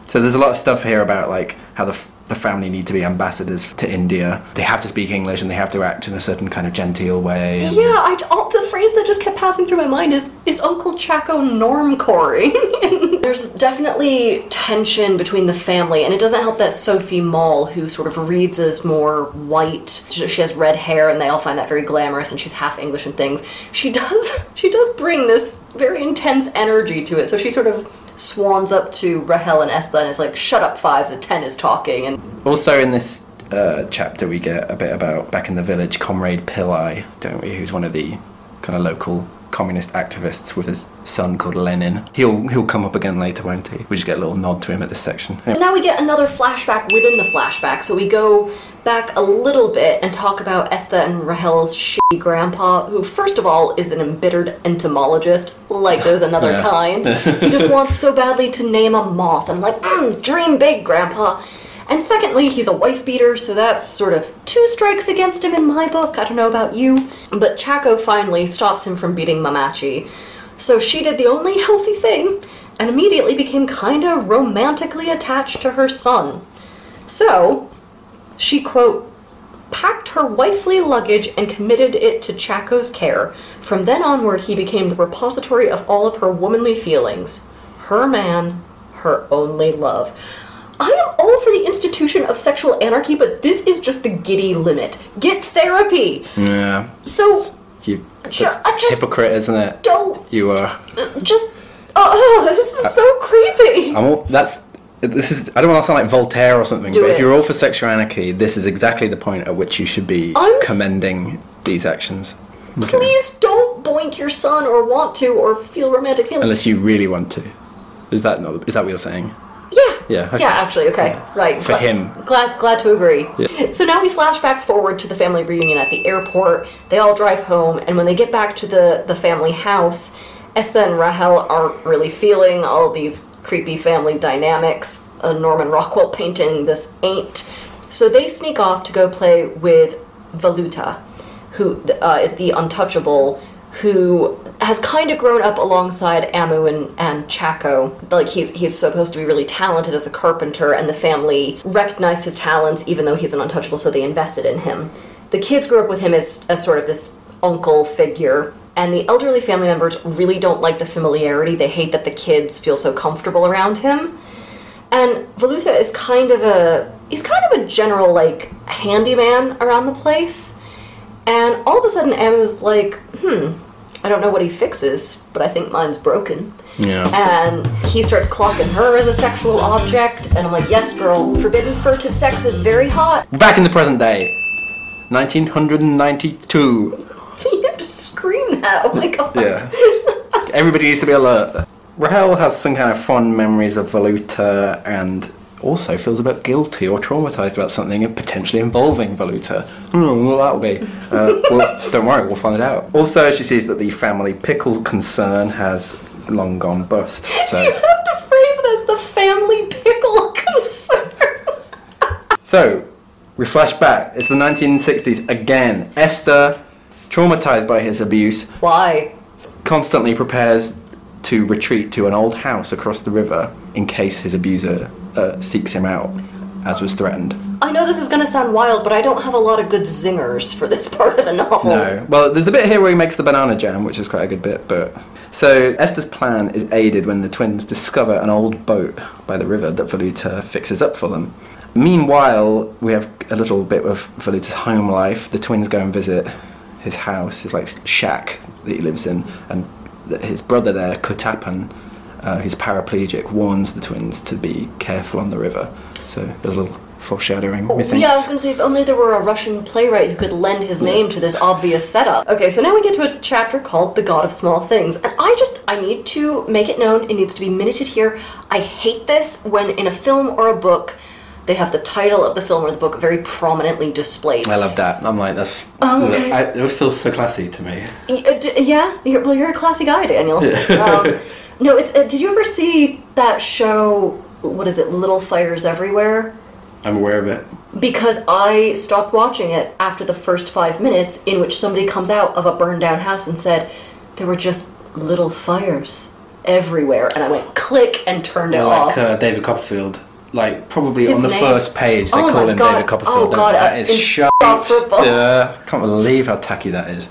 Speaker 1: So there's a lot of stuff here about like how the, f- the family need to be ambassadors to India. They have to speak English and they have to act in a certain kind of genteel way. and-
Speaker 2: Yeah, I, all, the phrase that just kept passing through my mind is is Uncle Chacko normcoring. [laughs] There's definitely tension between the family, and it doesn't help that Sophie Mol, who sort of reads as more white, she she has red hair, and they all find that very glamorous, and she's half English and things. She does [laughs] she does bring this very intense energy to it, so she sort of swans up to Rahel and Estha and is like, "Shut up, fives, a ten is talking," and
Speaker 1: Also, in this uh, chapter, we get a bit about back in the village, Comrade Pillai, don't we? Who's one of the kind of local communist activists with his son called Lenin. He'll he'll come up again later, won't he? We just get a little nod to him at this section. Anyway,
Speaker 2: Now we get another flashback within the flashback, so we go back a little bit and talk about Estha and Rahel's shitty grandpa, who first of all is an embittered entomologist, like there's [laughs] another
Speaker 1: Yeah.
Speaker 2: kind. he just wants so badly to name a moth, I'm like, mm, dream big, grandpa. And secondly, he's a wife beater, so that's sort of two strikes against him in my book. I don't know about you. But Chacko finally stops him from beating Mammachi. So she did the only [laughs] healthy thing and immediately became kinda romantically attached to her son. So, she, quote, packed her wifely luggage and committed it to Chacko's care. From then onward, he became the repository of all of her womanly feelings. Her man, her only love. I am all for the institution of sexual anarchy, but this is just the giddy limit. Get therapy!
Speaker 1: yeah,
Speaker 2: So,
Speaker 1: you
Speaker 2: Ju-
Speaker 1: that's
Speaker 2: I just-
Speaker 1: hypocrite, isn't it?
Speaker 2: don't.
Speaker 1: You are.
Speaker 2: Uh, just. Oh, [laughs] this is so creepy!
Speaker 1: I'm all, that's. This is. I don't want to sound like Voltaire or something,
Speaker 2: Do
Speaker 1: but
Speaker 2: it.
Speaker 1: if you're all for sexual anarchy, this is exactly the point at which you should be
Speaker 2: I'm s-
Speaker 1: commending these actions. Okay.
Speaker 2: Please don't boink your son or want to or feel romantic feelings.
Speaker 1: Unless you really want to. Is that not? Is that what you're saying?
Speaker 2: Yeah.
Speaker 1: Yeah, okay.
Speaker 2: Yeah, actually, okay.
Speaker 1: Yeah.
Speaker 2: Right.
Speaker 1: For
Speaker 2: Gla-
Speaker 1: him.
Speaker 2: Glad glad to agree.
Speaker 1: Yeah.
Speaker 2: So now we flash back forward to the family reunion at the airport. They all drive home, and when they get back to the, the family house, Estha and Rahel aren't really feeling all these creepy family dynamics. A Norman Rockwell painting, this ain't. So they sneak off to go play with Velutha, who uh, is the untouchable, who has kind of grown up alongside Ammu and, and Chacko. Like he's he's supposed to be really talented as a carpenter, and the family recognized his talents even though he's an untouchable, so they invested in him. The kids grew up with him as, as sort of this uncle figure, and the elderly family members really don't like the familiarity. They hate that the kids feel so comfortable around him. And Velutha is kind of a he's kind of a general like handyman around the place. And all of a sudden Ammu's like, hmm, I don't know what he fixes, but I think mine's broken.
Speaker 1: Yeah.
Speaker 2: And he starts clocking her as a sexual object, and I'm like, yes, girl, forbidden furtive sex is very hot.
Speaker 1: Back in the present day, 1992.
Speaker 2: Do [laughs] You have to scream that. Oh my god.
Speaker 1: Yeah. [laughs] Everybody needs to be alert. Rahel has some kind of fond memories of Velutha and also feels a bit guilty or traumatized about something potentially involving Velutha. Hmm, well, that'll be. Uh, well, [laughs] don't worry, we'll find it out. Also, she sees that the family pickle concern has long gone bust. [laughs]
Speaker 2: You
Speaker 1: So,
Speaker 2: have to phrase it as the family pickle [laughs] concern.
Speaker 1: so we flash back. It's the 1960s again. Esther, traumatized by his abuse,
Speaker 2: Why?
Speaker 1: constantly prepares to retreat to an old house across the river in case his abuser uh, seeks him out, as was threatened.
Speaker 2: I know this is going to sound wild, but I don't have a lot of good zingers for this [laughs] part of the novel.
Speaker 1: No. Well, there's a bit here where he makes the banana jam, which is quite a good bit, but. So, Estha's plan is aided when the twins discover an old boat by the river that Velutha fixes up for them. Meanwhile, we have a little bit of Velutha's home life. The twins go and visit his house, his like shack that he lives in, and his brother there, Kuttappen, uh, who's paraplegic, warns the twins to be careful on the river. So, there's a little foreshadowing,
Speaker 2: Oh, yeah, I was going to say, if only there were a Russian playwright who could lend his name to this obvious setup. Okay, so now we get to a chapter called The God of Small Things. And I just, I need to make it known, it needs to be minuted here. I hate this when in a film or a book, they have the title of the film or the book very prominently displayed.
Speaker 1: I love that. I'm like, that's.
Speaker 2: Oh, okay.
Speaker 1: I, it feels so classy to me.
Speaker 2: Y- uh, d- Yeah, you're, well, you're a classy guy, Daniel. um, [laughs] no, it's. Uh, did you ever see that show? What is it? Little Fires Everywhere.
Speaker 1: I'm aware of it.
Speaker 2: Because I stopped watching it after the first five minutes, in which somebody comes out of a burned down house and said there were just little fires everywhere, and I went click and turned it
Speaker 1: like
Speaker 2: off.
Speaker 1: uh, David Copperfield. Like probably
Speaker 2: His
Speaker 1: on the
Speaker 2: name?
Speaker 1: first page they
Speaker 2: Oh
Speaker 1: call him
Speaker 2: God.
Speaker 1: David Copperfield.
Speaker 2: Oh God,
Speaker 1: they? that
Speaker 2: uh,
Speaker 1: is shite. Yeah, can't believe how tacky that is.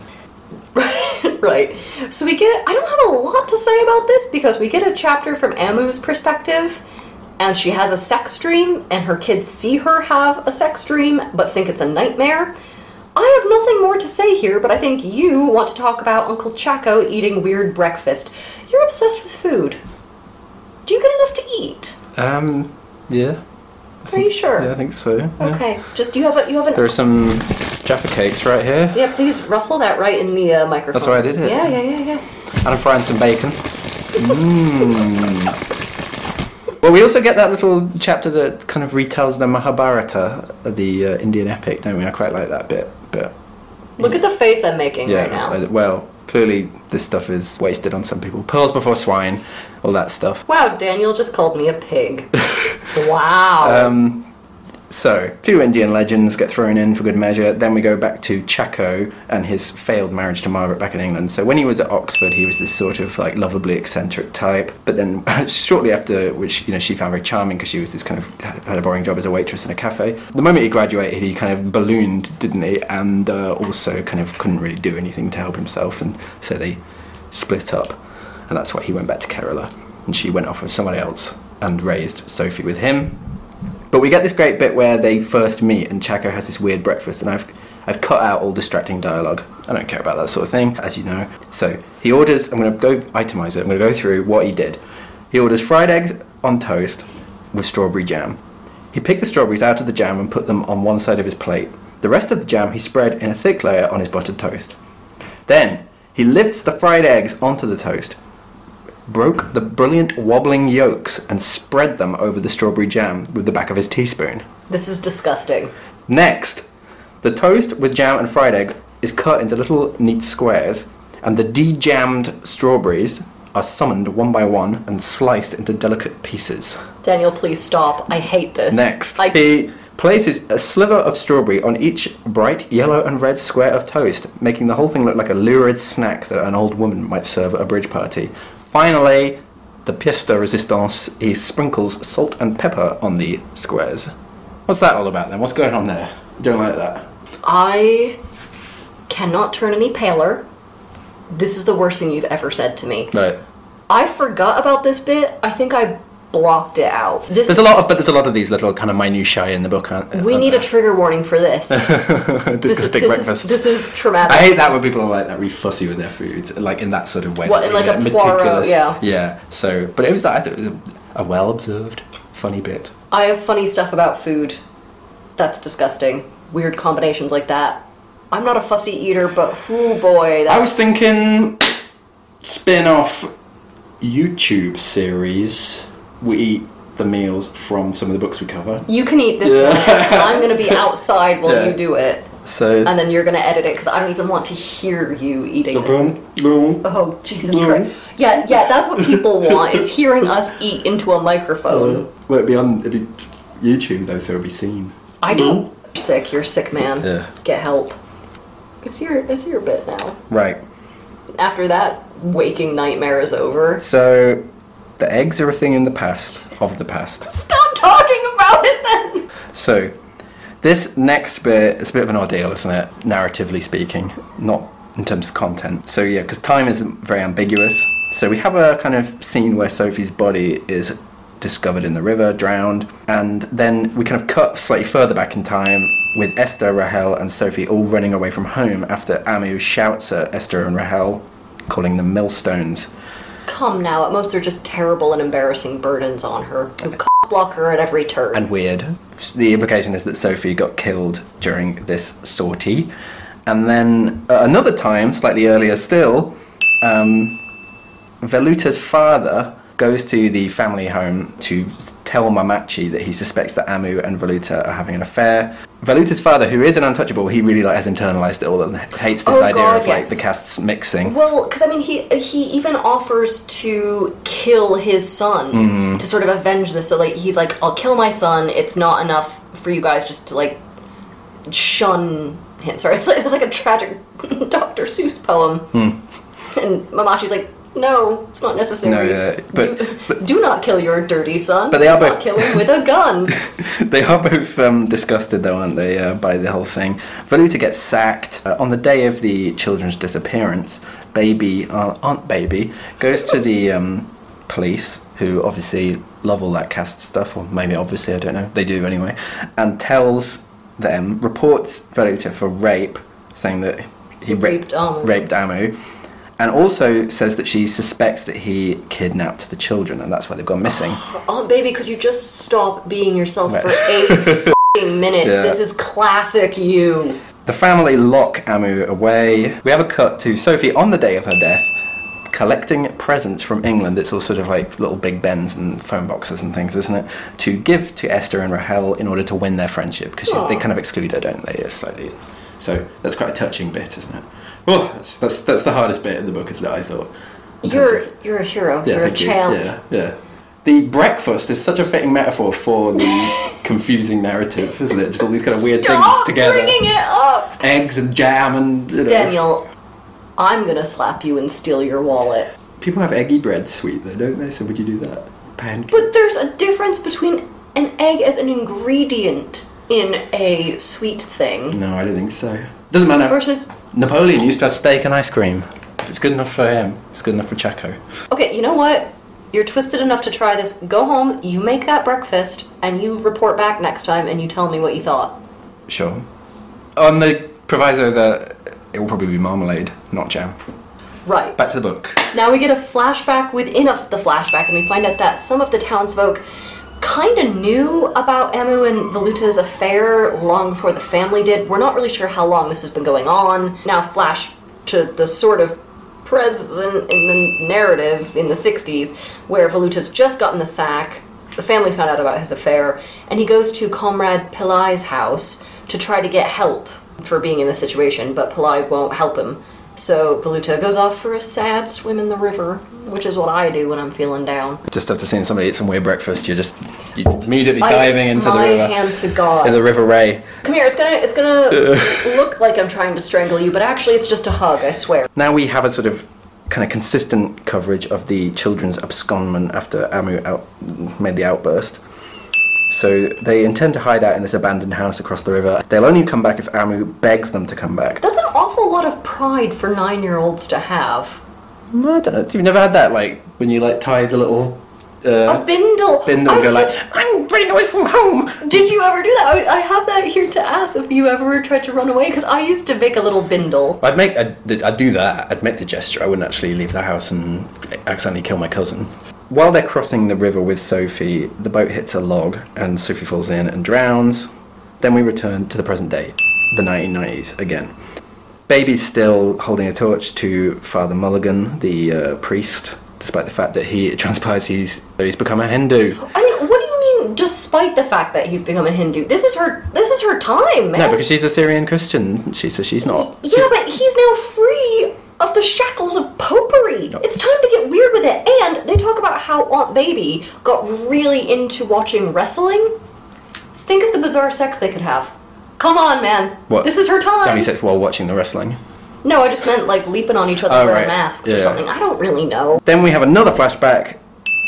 Speaker 1: [laughs]
Speaker 2: right. So we get. I don't have a lot to say about this because we get a chapter from Ammu's perspective, and she has a sex dream, and her kids see her have a sex dream but think it's a nightmare. I have nothing more to say here, but I think you want to talk about Uncle Chacko eating weird breakfast. You're obsessed with food. Do you get enough to eat?
Speaker 1: Um, yeah,
Speaker 2: Are you sure?
Speaker 1: yeah, I think so. yeah.
Speaker 2: Okay. Just do you have a you have an
Speaker 1: There are some Jaffa cakes right here,
Speaker 2: yeah. Please rustle that right in the uh, microphone.
Speaker 1: That's why I did it.
Speaker 2: Yeah, yeah, yeah, yeah.
Speaker 1: and I'm frying some bacon. Mmm. [laughs] Well, we also get that little chapter that kind of retells the Mahabharata, the uh, Indian epic, don't we? I quite like that bit, but
Speaker 2: Look at the face I'm making
Speaker 1: Yeah,
Speaker 2: right now.
Speaker 1: uh, well, clearly this stuff is wasted on some people. Pearls before swine, all that stuff.
Speaker 2: Wow, Daniel just called me a pig. [laughs] wow.
Speaker 1: Um, so, a few Indian legends get thrown in for good measure. Then we go back to Chacko and his failed marriage to Margaret back in England. So, when he was at Oxford, he was this sort of like lovably eccentric type. But then, [laughs] shortly after, which you know she found very charming because she was this kind of had a boring job as a waitress in a cafe. The moment he graduated, he kind of ballooned, didn't he? And uh, also kind of couldn't really do anything to help himself, and so they split up. And that's why he went back to Kerala, and she went off with somebody else and raised Sophie with him. But we get this great bit where they first meet, and Chacko has this weird breakfast, and I've I've cut out all distracting dialogue. I don't care about that sort of thing, as you know. So he orders. I'm going to go itemize it. I'm going to go through what he did. He orders fried eggs on toast with strawberry jam. He picked the strawberries out of the jam and put them on one side of his plate. The rest of the jam he spread in a thick layer on his buttered toast. Then he lifts the fried eggs onto the toast, broke the brilliant wobbling yolks, and spread them over the strawberry jam with the back of his teaspoon.
Speaker 2: this is disgusting.
Speaker 1: Next, the toast with jam and fried egg is cut into little neat squares, and the de-jammed strawberries are summoned one by one and sliced into delicate pieces.
Speaker 2: Daniel, please stop. I hate this.
Speaker 1: Next,
Speaker 2: I,
Speaker 1: he places a sliver of strawberry on each bright yellow and red square of toast, making the whole thing look like a lurid snack that an old woman might serve at a bridge party. Finally, the pièce de résistance, he sprinkles salt and pepper on the squares. What's that all about then? What's going on there? You don't like that?
Speaker 2: I cannot turn any paler. This is the worst thing you've ever said to me.
Speaker 1: Right.
Speaker 2: I forgot about this bit. I think I blocked it out. This
Speaker 1: There's a lot of, but there's a lot of these little kind of minutiae in the book. Aren't,
Speaker 2: we
Speaker 1: aren't
Speaker 2: need a trigger warning for this. [laughs] this, is,
Speaker 1: disgusting
Speaker 2: this,
Speaker 1: breakfast.
Speaker 2: is, this is traumatic.
Speaker 1: I hate that when people are like that, really fussy with their food, like in that sort of way.
Speaker 2: What, in like a Poirot, yeah.
Speaker 1: Yeah. So, but it was that I thought it was a well observed, funny bit.
Speaker 2: I have funny stuff about food. That's disgusting. Weird combinations like that. I'm not a fussy eater, but oh boy, that
Speaker 1: I was thinking spin off YouTube series. We eat the meals from some of the books we cover.
Speaker 2: You can eat this
Speaker 1: Yeah.
Speaker 2: one. [laughs] I'm gonna be outside while
Speaker 1: Yeah.
Speaker 2: you do it,
Speaker 1: So.
Speaker 2: and then you're gonna edit it because I don't even want to hear you eating this.
Speaker 1: Boom, boom.
Speaker 2: Oh Jesus. Christ! Yeah, yeah, that's what people want is hearing us eat into a microphone.
Speaker 1: Well, it'd be on it'd be YouTube though, so it'd be seen.
Speaker 2: I don't. You're sick. You're a sick man.
Speaker 1: Yeah.
Speaker 2: Get help. It's your it's your bit now.
Speaker 1: Right.
Speaker 2: After that waking nightmare is over.
Speaker 1: So, the eggs are a thing in the past, of the past.
Speaker 2: Stop talking about it then.
Speaker 1: So, this next bit is a bit of an ordeal, isn't it? Narratively speaking, not in terms of content. So, yeah, because time is very ambiguous. So, we have a kind of scene where Sophie's body is discovered in the river, drowned, and then we kind of cut slightly further back in time with Estha, Rahel, and Sophie all running away from home after Ammu shouts at Estha and Rahel, calling them millstones.
Speaker 2: Come now. At most, they're just terrible and embarrassing burdens on her. You block her at every turn.
Speaker 1: and weird. The implication is that Sophie got killed during this sortie. And then uh, another time, slightly earlier still, um, Velutha's father goes to the family home to tell Mammachi that he suspects that Ammu and Velutha are having an affair. Velutha's father, who is an untouchable, he really like has internalized it all and hates this
Speaker 2: Oh,
Speaker 1: idea
Speaker 2: God,
Speaker 1: of like the castes mixing.
Speaker 2: Well, because I mean, he he even offers to kill his son
Speaker 1: Mm-hmm.
Speaker 2: to sort of avenge this. So like, he's like, "I'll kill my son. It's not enough for you guys just to like shun him." [laughs] Sorry, it's like it's like a tragic [laughs] Dr. Seuss poem. And Mammachi's like, "No, it's not necessary.
Speaker 1: No, yeah, but-
Speaker 2: do,
Speaker 1: but-
Speaker 2: do not kill your dirty son.
Speaker 1: But they are
Speaker 2: Do
Speaker 1: both-
Speaker 2: kill him with a gun." [laughs]
Speaker 1: they are both um, disgusted, though, aren't they, uh, by the whole thing? Velutha gets sacked uh, on the day of the children's disappearance. Baby, uh, Aunt Baby, goes to the um, police, who obviously love all that caste stuff, or maybe obviously, I don't know, they do anyway, and tells them, reports Velutha for rape, saying that he ra-
Speaker 2: Raped Ammu.
Speaker 1: raped Ammu. And also says that she suspects that he kidnapped the children, and that's why they've gone missing. [sighs]
Speaker 2: Oh, baby, could you just stop being yourself
Speaker 1: Right.
Speaker 2: for eight [laughs] f***ing minutes?
Speaker 1: Yeah.
Speaker 2: This is classic you.
Speaker 1: The family lock Ammu away. We have a cut to Sophie on the day of her death, collecting presents from England. It's all sort of like little Big Bens and phone boxes and things, isn't it? To give to Estha and Rahel in order to win their friendship, because they kind of exclude her, don't they? Slightly. So that's quite a touching bit, isn't it? Well, that's, that's, that's the hardest bit in the book, isn't it? I thought.
Speaker 2: You're
Speaker 1: of-
Speaker 2: you're a hero.
Speaker 1: yeah,
Speaker 2: you're a
Speaker 1: thank you. Yeah, yeah. The breakfast is such a fitting metaphor for the [laughs] confusing narrative, isn't it? Just all these kind of weird
Speaker 2: Stop
Speaker 1: things together.
Speaker 2: bringing it up,
Speaker 1: Eggs and jam and you know.
Speaker 2: Daniel. I'm gonna slap you and steal your wallet.
Speaker 1: People have eggy bread sweet though, don't they? So would you do that? Pancake.
Speaker 2: But there's a difference between an egg as an ingredient in a sweet thing
Speaker 1: no, I don't think so. Doesn't matter.
Speaker 2: versus.
Speaker 1: Napoleon used to have steak and ice cream. If it's good enough for him, it's good enough for Chacko.
Speaker 2: Okay, you know what? You're twisted enough to try this. Go home, you make that breakfast, and you report back next time and you tell me what you thought.
Speaker 1: Sure. On the proviso that it will probably be marmalade, not jam.
Speaker 2: Right.
Speaker 1: Back to the book.
Speaker 2: Now we get a flashback within a, the flashback, and we find out that some of the townsfolk kind of knew about Ammu and Velutha's affair long before the family did. We're not really sure how long this has been going on. Now, flash to the sort of present in the narrative in the 60s, where Velutha's just gotten the sack, the family's found out about his affair, and he goes to Comrade Pillai's house to try to get help for being in this situation, but Pillai won't help him. So Velutha goes off for a sad swim in the river, which is what I do when I'm feeling down.
Speaker 1: Just after seeing somebody eat some weird breakfast, you're just you're immediately
Speaker 2: I-
Speaker 1: diving into the
Speaker 2: my
Speaker 1: river.
Speaker 2: hand to God.
Speaker 1: In the River Rea.
Speaker 2: Come here. It's gonna it's gonna [laughs] look like I'm trying to strangle you, but actually it's just a hug. I swear.
Speaker 1: Now we have a sort of kind of consistent coverage of the children's abscondment after Ammu out, made the outburst. So they intend to hide out in this abandoned house across the river. They'll only come back if Ammu begs them to come back.
Speaker 2: That's an awful lot of pride for nine-year-olds to have.
Speaker 1: I don't know. You've never had that, like when you like tie the little
Speaker 2: A
Speaker 1: uh,
Speaker 2: bindle.
Speaker 1: bindle
Speaker 2: I
Speaker 1: and go
Speaker 2: just-
Speaker 1: like, "I'm running away from home."
Speaker 2: Did you ever do that? I, I have that here to ask if you ever tried to run away because I used to make a little bindle.
Speaker 1: I'd make, I'd, I'd do that. I'd make the gesture. I wouldn't actually leave the house and accidentally kill my cousin. While they're crossing the river with Sophie, the boat hits a log and Sophie falls in and drowns. Then we return to the present day, the 1990s again. Baby's still holding a torch to Father Mulligan, the uh, priest, despite the fact that he it [laughs] transpires he's he's become a Hindu.
Speaker 2: I mean, what do you mean? despite the fact that he's become a Hindu. This is her. This is her time, man.
Speaker 1: No, because she's a Syrian Christian, she? So she's not.
Speaker 2: yeah, but he's now free of the shackles of popery. It's time to get weird with it. And they talk about how Aunt Baby got really into watching wrestling. Think of the bizarre sex they could have. Come on, man.
Speaker 1: What?
Speaker 2: This is her time.
Speaker 1: Having sex while watching the wrestling.
Speaker 2: No, I just meant like leaping on each other
Speaker 1: Oh,
Speaker 2: wearing
Speaker 1: right.
Speaker 2: masks or something. I don't really know.
Speaker 1: Then we have another flashback.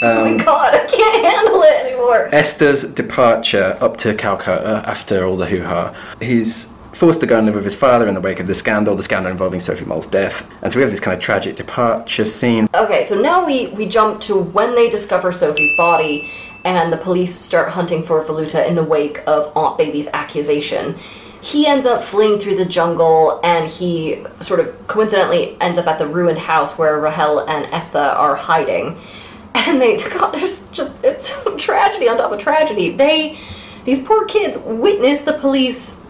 Speaker 2: oh
Speaker 1: Um,
Speaker 2: my god, I can't handle it anymore.
Speaker 1: Estha's departure up to Calcutta after all the hoo ha. He's forced to go and live with his father in the wake of the scandal, the scandal involving Sophie Mol's death. And so we have this kind of tragic departure scene.
Speaker 2: Okay, so now we, we jump to when they discover Sophie's body and the police start hunting for Velutha in the wake of Aunt Baby's accusation. He ends up fleeing through the jungle and he sort of coincidentally ends up at the ruined house where Rahel and Estha are hiding. [laughs] And they, God, there's just, it's [laughs] tragedy on top of tragedy. They, these poor kids witness the police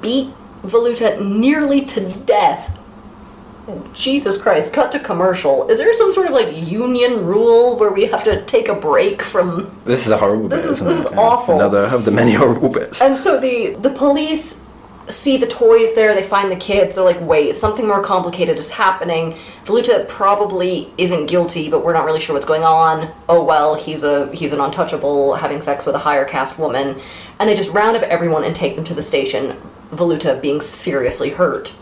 Speaker 2: beat Velutha nearly to death Jesus Christ, cut to commercial. Is there some sort of like union rule where we have to take a break from
Speaker 1: This is a horrible
Speaker 2: This
Speaker 1: bit.
Speaker 2: is- this is awful.
Speaker 1: Another of the many horrible bits.
Speaker 2: And so the the police see the toys there, they find the kids, they're like, wait, something more complicated is happening. Velutha probably isn't guilty, but we're not really sure what's going on. Oh well, he's a he's an untouchable having sex with a higher caste woman. And they just round up everyone and take them to the station, Velutha being seriously hurt.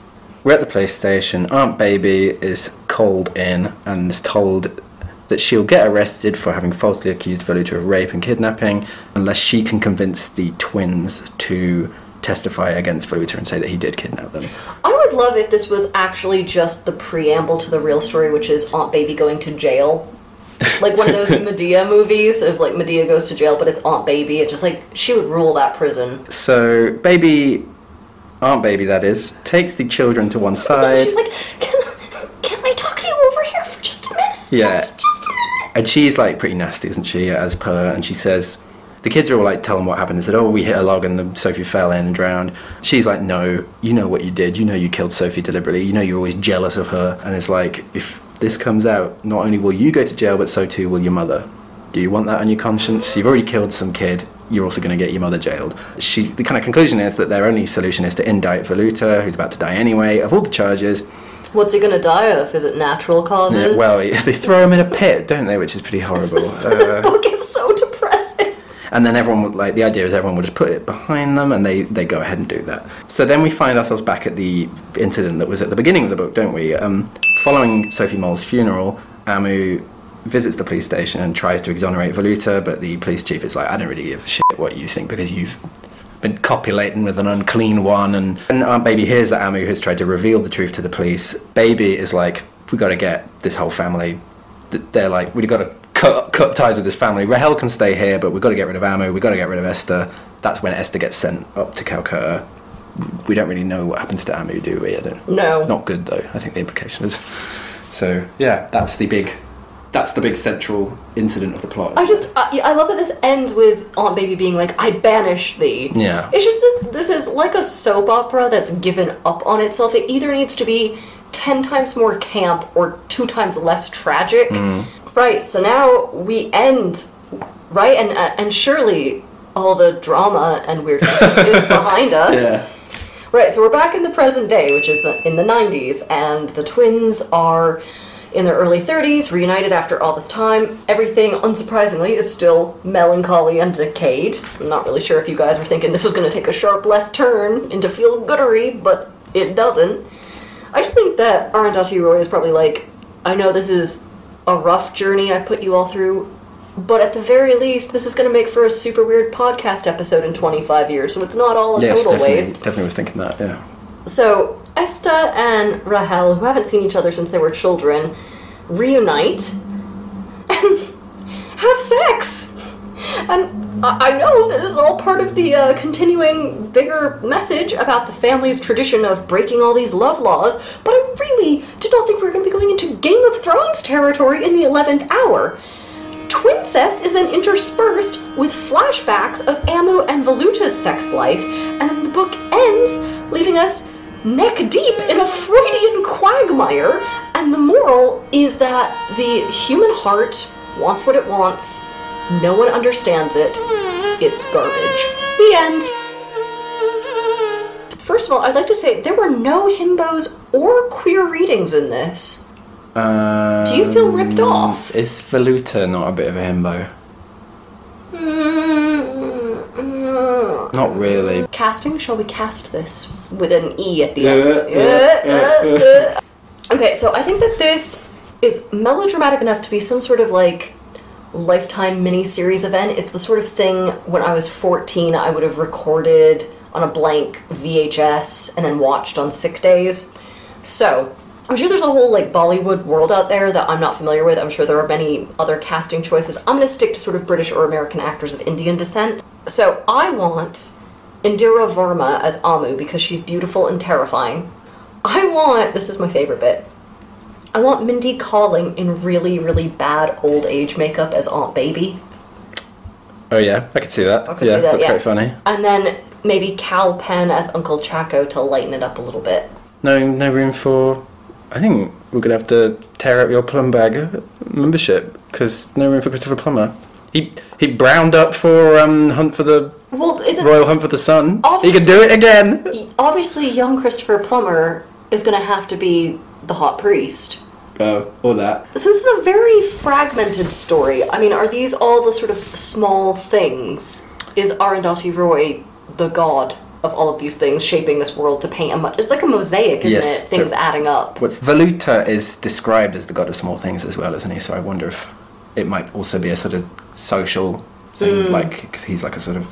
Speaker 1: We're at the police station. Aunt Baby is called in and is told that she'll get arrested for having falsely accused Velutha of rape and kidnapping unless she can convince the twins to testify against Velutha and say that he did kidnap them.
Speaker 2: I would love if this was actually just the preamble to the real story, which is Aunt Baby going to jail. Like one of those [laughs] Madea movies of like Madea goes to jail, but it's Aunt Baby. It just like she would rule that prison.
Speaker 1: So, Baby, Aunt Baby, that is, takes the children to one side.
Speaker 2: She's like, can, can I talk to you over here for just a minute?
Speaker 1: Yeah.
Speaker 2: Just, just a minute.
Speaker 1: And she's like pretty nasty, isn't she, as per? And she says, the kids are all like telling what happened and said, oh, we hit a log and the Sophie fell in and drowned. She's like, no, you know what you did. You know you killed Sophie deliberately. You know you're always jealous of her. And it's like, if this comes out, not only will you go to jail, but so too will your mother. Do you want that on your conscience? You've already killed some kid. You're also going to get your mother jailed. She, the kind of conclusion is that their only solution is to indict Velutha, who's about to die anyway, of all the charges.
Speaker 2: What's he gonna die of? Is it natural causes?
Speaker 1: Yeah, well, [laughs] they throw him in a pit, don't they? Which is pretty horrible.
Speaker 2: this,
Speaker 1: Uh,
Speaker 2: this book is so depressing.
Speaker 1: and then everyone would like the idea is everyone will just put it behind them and they they go ahead and do that so then we find ourselves back at the incident that was at the beginning of the book don't we um, following sophie mol's funeral ammu visits the police station and tries to exonerate velutha but the police chief is like i don't really give a shit what you think because you've been copulating with an unclean one and, and aunt baby hears that ammu has tried to reveal the truth to the police baby is like we got to get this whole family they're like we've got to cut, cut ties with this family. Rahel can stay here, but we've got to get rid of Ammu. We've got to get rid of Estha. That's when Estha gets sent up to Calcutta. We don't really know what happens to Ammu, do we? I don't.
Speaker 2: No.
Speaker 1: Not good though. I think the implication is. So yeah, that's the big, that's the big central incident of the plot.
Speaker 2: I just, I, I love that this ends with Aunt Baby being like, I banish thee.
Speaker 1: Yeah.
Speaker 2: It's just this, this is like a soap opera that's given up on itself. It either needs to be 10 times more camp or two times less tragic.
Speaker 1: Mm.
Speaker 2: Right, so now we end, right? And, uh, and surely all the drama and weirdness [laughs] is behind us.
Speaker 1: Yeah.
Speaker 2: Right, so we're back in the present day, which is the, in the 90s, and the twins are in their early 30s, reunited after all this time. Everything, unsurprisingly, is still melancholy and decayed. I'm not really sure if you guys were thinking this was going to take a sharp left turn into feel goodery, but it doesn't. I just think that Arundhati Roy is probably like, I know this is a rough journey I put you all through, but at the very least, this is going to make for a super weird podcast episode in 25 years, so it's not all a
Speaker 1: Yes,
Speaker 2: total
Speaker 1: definitely,
Speaker 2: waste.
Speaker 1: definitely was thinking that. Yeah.
Speaker 2: So, Estha and Rahel, who haven't seen each other since they were children, reunite and [laughs] have sex. And I I know that this is all part of the uh, continuing bigger message about the family's tradition of breaking all these love laws, but I really did not think we were going to be going into Game of Thrones territory in the 11th hour. Twincest is then interspersed with flashbacks of Ammu and Velutha's sex life, and then the book ends leaving us neck deep in a Freudian quagmire. And the moral is that the human heart wants what it wants, no one understands it, it's garbage. The end. First of all, I'd like to say there were no himbos or queer readings in this.
Speaker 1: Um,
Speaker 2: Do you feel ripped off?
Speaker 1: Is Velutha not a bit of a himbo? [gasps] Not really.
Speaker 2: Casting? Shall we cast this with an E at the
Speaker 1: Uh,
Speaker 2: end? Uh, uh, uh. [laughs] okay, so I think that this is melodramatic enough to be some sort of like lifetime miniseries event. It's the sort of thing when I was 14 I would have recorded on a blank VHS and then watched on sick days. So, I'm sure there's a whole like Bollywood world out there that I'm not familiar with. I'm sure there are many other casting choices. I'm going to stick to sort of British or American actors of Indian descent. So, I want Indira Varma as Ammu because she's beautiful and terrifying. I want, this is my favorite bit. I want Mindy Kaling in really, really bad old age makeup as Aunt Baby.
Speaker 1: Oh yeah, I could see that.
Speaker 2: I could
Speaker 1: yeah,
Speaker 2: see that,
Speaker 1: that's
Speaker 2: yeah.
Speaker 1: quite funny.
Speaker 2: And then maybe Kal Penn as Uncle Chacko to lighten it up a little bit.
Speaker 1: No, no room for. I think we're gonna have to tear up your plum bag membership because no room for Christopher Plummer. He he browned up for um Hunt for the
Speaker 2: Well, isn't
Speaker 1: Royal Hunt for the Sun. He
Speaker 2: Obviously-
Speaker 1: can do it again.
Speaker 2: obviously young Christopher Plummer is going to have to be the hot priest.
Speaker 1: Oh, or that.
Speaker 2: So this is a very fragmented story. I mean, are these all the sort of small things? Is Arundhati Roy the god of all of these things, shaping this world to paint a much? It's like a mosaic, isn't
Speaker 1: Yes,
Speaker 2: it? Things adding up.
Speaker 1: What's Velutha is described as the god of small things as well, isn't he? So I wonder if it might also be a sort of social thing, like because he's like a sort of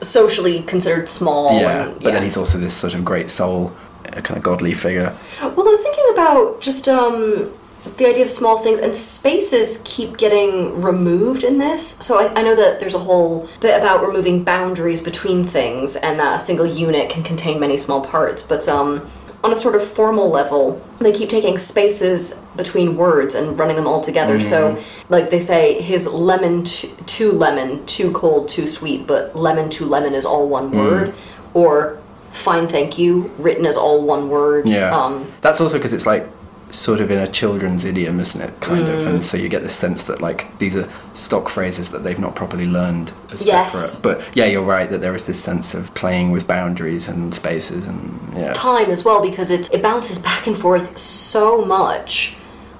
Speaker 2: Socially considered small.
Speaker 1: yeah,
Speaker 2: and,
Speaker 1: but then he's also this sort of great soul, a kind of godly figure.
Speaker 2: Well, I was thinking about just um, the idea of small things, and spaces keep getting removed in this. So I, I know that there's a whole bit about removing boundaries between things, and that a single unit can contain many small parts. But um, on a sort of formal level, they keep taking spaces between words and running them all together. So, like they say, his lemon t- too lemon, too cold, too sweet, but lemon to lemon is all one word. Or fine, thank you, written as all one word.
Speaker 1: Yeah,
Speaker 2: Um,
Speaker 1: that's also because it's like sort of in a children's idiom, isn't it? Kind of,
Speaker 2: Mm.
Speaker 1: and so you get this sense that like these are stock phrases that they've not properly learned as
Speaker 2: Yes.
Speaker 1: separate. But yeah, you're right that there is this sense of playing with boundaries and spaces, and yeah,
Speaker 2: time as well because it, it bounces back and forth so much.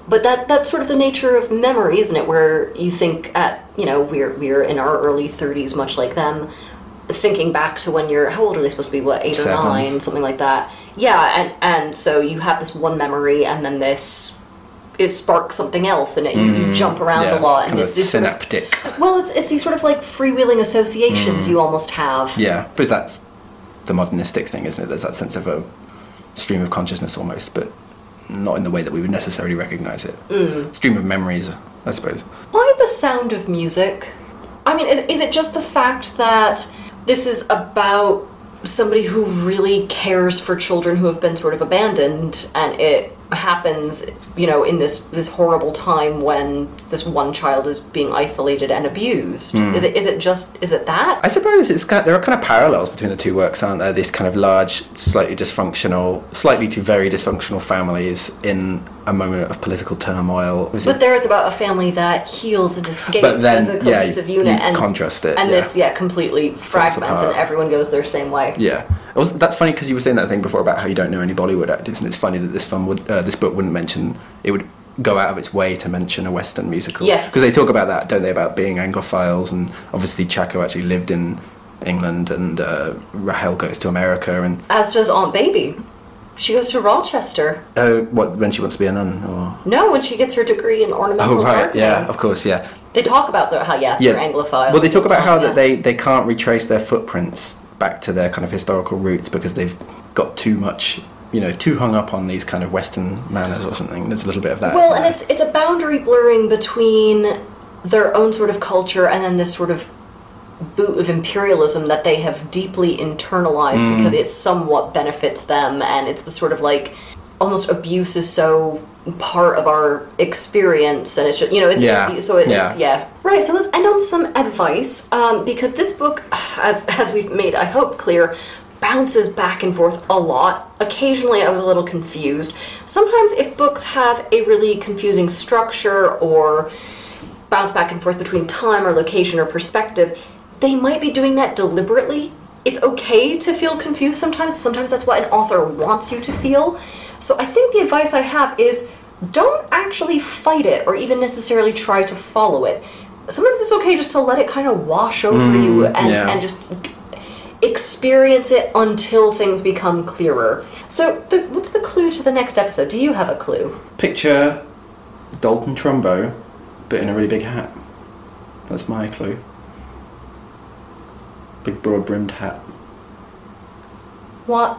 Speaker 2: But that that's sort of the nature of memory, isn't it? Where you think at you know we're we're in our early thirties, much like them, thinking back to when you're how old are they supposed to be? What eight
Speaker 1: Seven.
Speaker 2: or nine, something like that. Yeah, and and so you have this one memory, and then this is sparks something else, and it, you, you jump around
Speaker 1: Mm-hmm. yeah,
Speaker 2: a lot, and
Speaker 1: kind
Speaker 2: it's these sort of,
Speaker 1: synaptic.
Speaker 2: well, it's it's these sort of like freewheeling associations you almost have.
Speaker 1: Mm. Yeah, because that's the modernistic thing, isn't it? There's that sense of a stream of consciousness almost, but not in the way that we would necessarily recognize it.
Speaker 2: Mm.
Speaker 1: Stream of memories, I suppose.
Speaker 2: Why the sound of music? I mean, is, is it just the fact that this is about somebody who really cares for children who have been sort of abandoned and it happens you know in this this horrible time when this one child is being isolated and abused. Hmm. Is it is it just is it that?
Speaker 1: I suppose it's kind there are kind of parallels between the two works, aren't there? This kind of large, slightly dysfunctional, slightly to very dysfunctional families in a moment of political turmoil.
Speaker 2: But there it's about a family that heals and escapes
Speaker 1: then,
Speaker 2: as a cohesive
Speaker 1: you-
Speaker 2: unit
Speaker 1: you
Speaker 2: and
Speaker 1: contrast it,
Speaker 2: and
Speaker 1: yeah.
Speaker 2: this yeah completely fragments and everyone goes their same way
Speaker 1: yeah, it was, that's funny because you were saying that thing before about how you don't know any Bollywood actors, and it's funny that this film would, uh, this book wouldn't mention it would go out of its way to mention a Western musical.
Speaker 2: Yes.
Speaker 1: because they talk about that, don't they? About being Anglophiles, and obviously Chacko actually lived in England, and uh, Rahel goes to America, and
Speaker 2: as does aunt baby she goes to rochester
Speaker 1: uh, what when she wants to be a nun, or
Speaker 2: No, when she gets her degree in ornamental
Speaker 1: oh right,
Speaker 2: gardening.
Speaker 1: yeah, of course, yeah.
Speaker 2: They talk about the how yeah, yeah. they're Anglophile.
Speaker 1: Well, they talk about how
Speaker 2: Yeah.
Speaker 1: that they, they can't retrace their footprints back to their kind of historical roots because they've got too much, you know, too hung up on these kind of Western manners or something. There's a little bit of that.
Speaker 2: Well, and
Speaker 1: there?
Speaker 2: it's it's a boundary blurring between their own sort of culture and then this sort of boot of imperialism that they have deeply internalized
Speaker 1: Mm.
Speaker 2: because it somewhat benefits them and it's the sort of like almost abuse is so part of our experience and it's just, you know it's
Speaker 1: Yeah.
Speaker 2: so it,
Speaker 1: Yeah.
Speaker 2: it's yeah right so let's end on some advice um, because this book [sighs] as as we've made i hope clear bounces back and forth a lot occasionally i was a little confused sometimes if books have a really confusing structure or bounce back and forth between time or location or perspective they might be doing that deliberately. It's okay to feel confused sometimes. Sometimes that's what an author wants you to feel. So I think the advice I have is don't actually fight it or even necessarily try to follow it. Sometimes it's okay just to let it kind of wash over mm, you and,
Speaker 1: yeah.
Speaker 2: and just experience it until things become clearer. So, the, what's the clue to the next episode? Do you have a clue?
Speaker 1: Picture Dalton Trumbo, but in a really big hat. That's my clue. Big broad brimmed hat.
Speaker 2: What?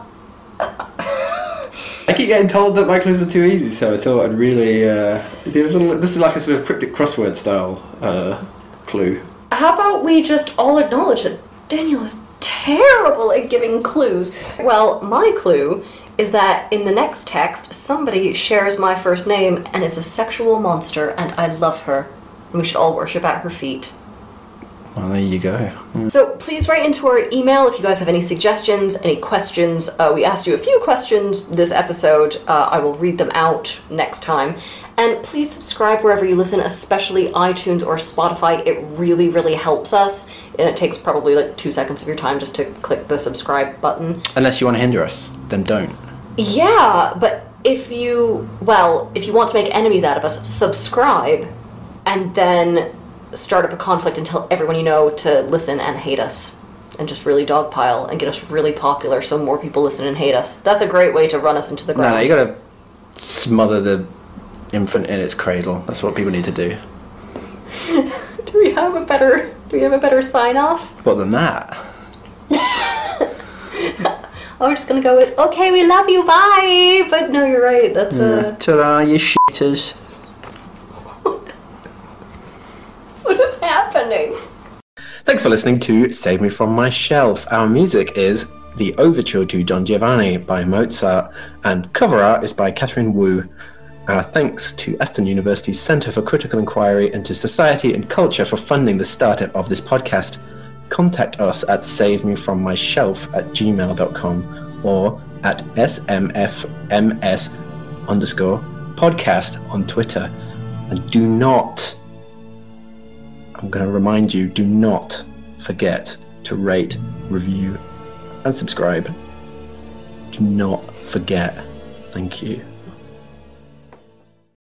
Speaker 1: I keep getting told that my clues are too easy, so I thought I'd really uh, be a little. This is like a sort of cryptic crossword style uh, clue.
Speaker 2: How about we just all acknowledge that Daniel is terrible at giving clues? Well, my clue is that in the next text, somebody shares my first name and is a sexual monster, and I love her. And we should all worship at her feet.
Speaker 1: Well, there you go.
Speaker 2: So please write into our email if you guys have any suggestions, any questions. Uh, we asked you a few questions this episode. Uh, I will read them out next time. And please subscribe wherever you listen, especially iTunes or Spotify. It really, really helps us. And it takes probably like two seconds of your time just to click the subscribe button.
Speaker 1: Unless you want to hinder us, then don't.
Speaker 2: Yeah, but if you, well, if you want to make enemies out of us, subscribe and then start up a conflict and tell everyone you know to listen and hate us. And just really dogpile and get us really popular so more people listen and hate us. That's a great way to run us into the ground.
Speaker 1: no, you gotta smother the infant in its cradle. That's what people need to do. [laughs]
Speaker 2: do we have a better do we have a better sign off?
Speaker 1: What than that? [laughs]
Speaker 2: Oh, we're just gonna go with okay, we love you, bye. But no, you're right. That's uh,
Speaker 1: Ta-da, you shitters. [laughs]
Speaker 2: what is happening?
Speaker 1: Thanks for listening to Save Me From My Shelf. Our music is The Overture to Don Giovanni by Mozart, and cover art is by Catherine Wu. Our thanks to Aston University's Centre for Critical Inquiry into Society and Culture for funding the startup of this podcast. Contact us at savemefrommyshelf at gmail.com or at smfms underscore podcast on Twitter. And do not I'm going to remind you do not forget to rate, review, and subscribe. Do not forget. Thank you.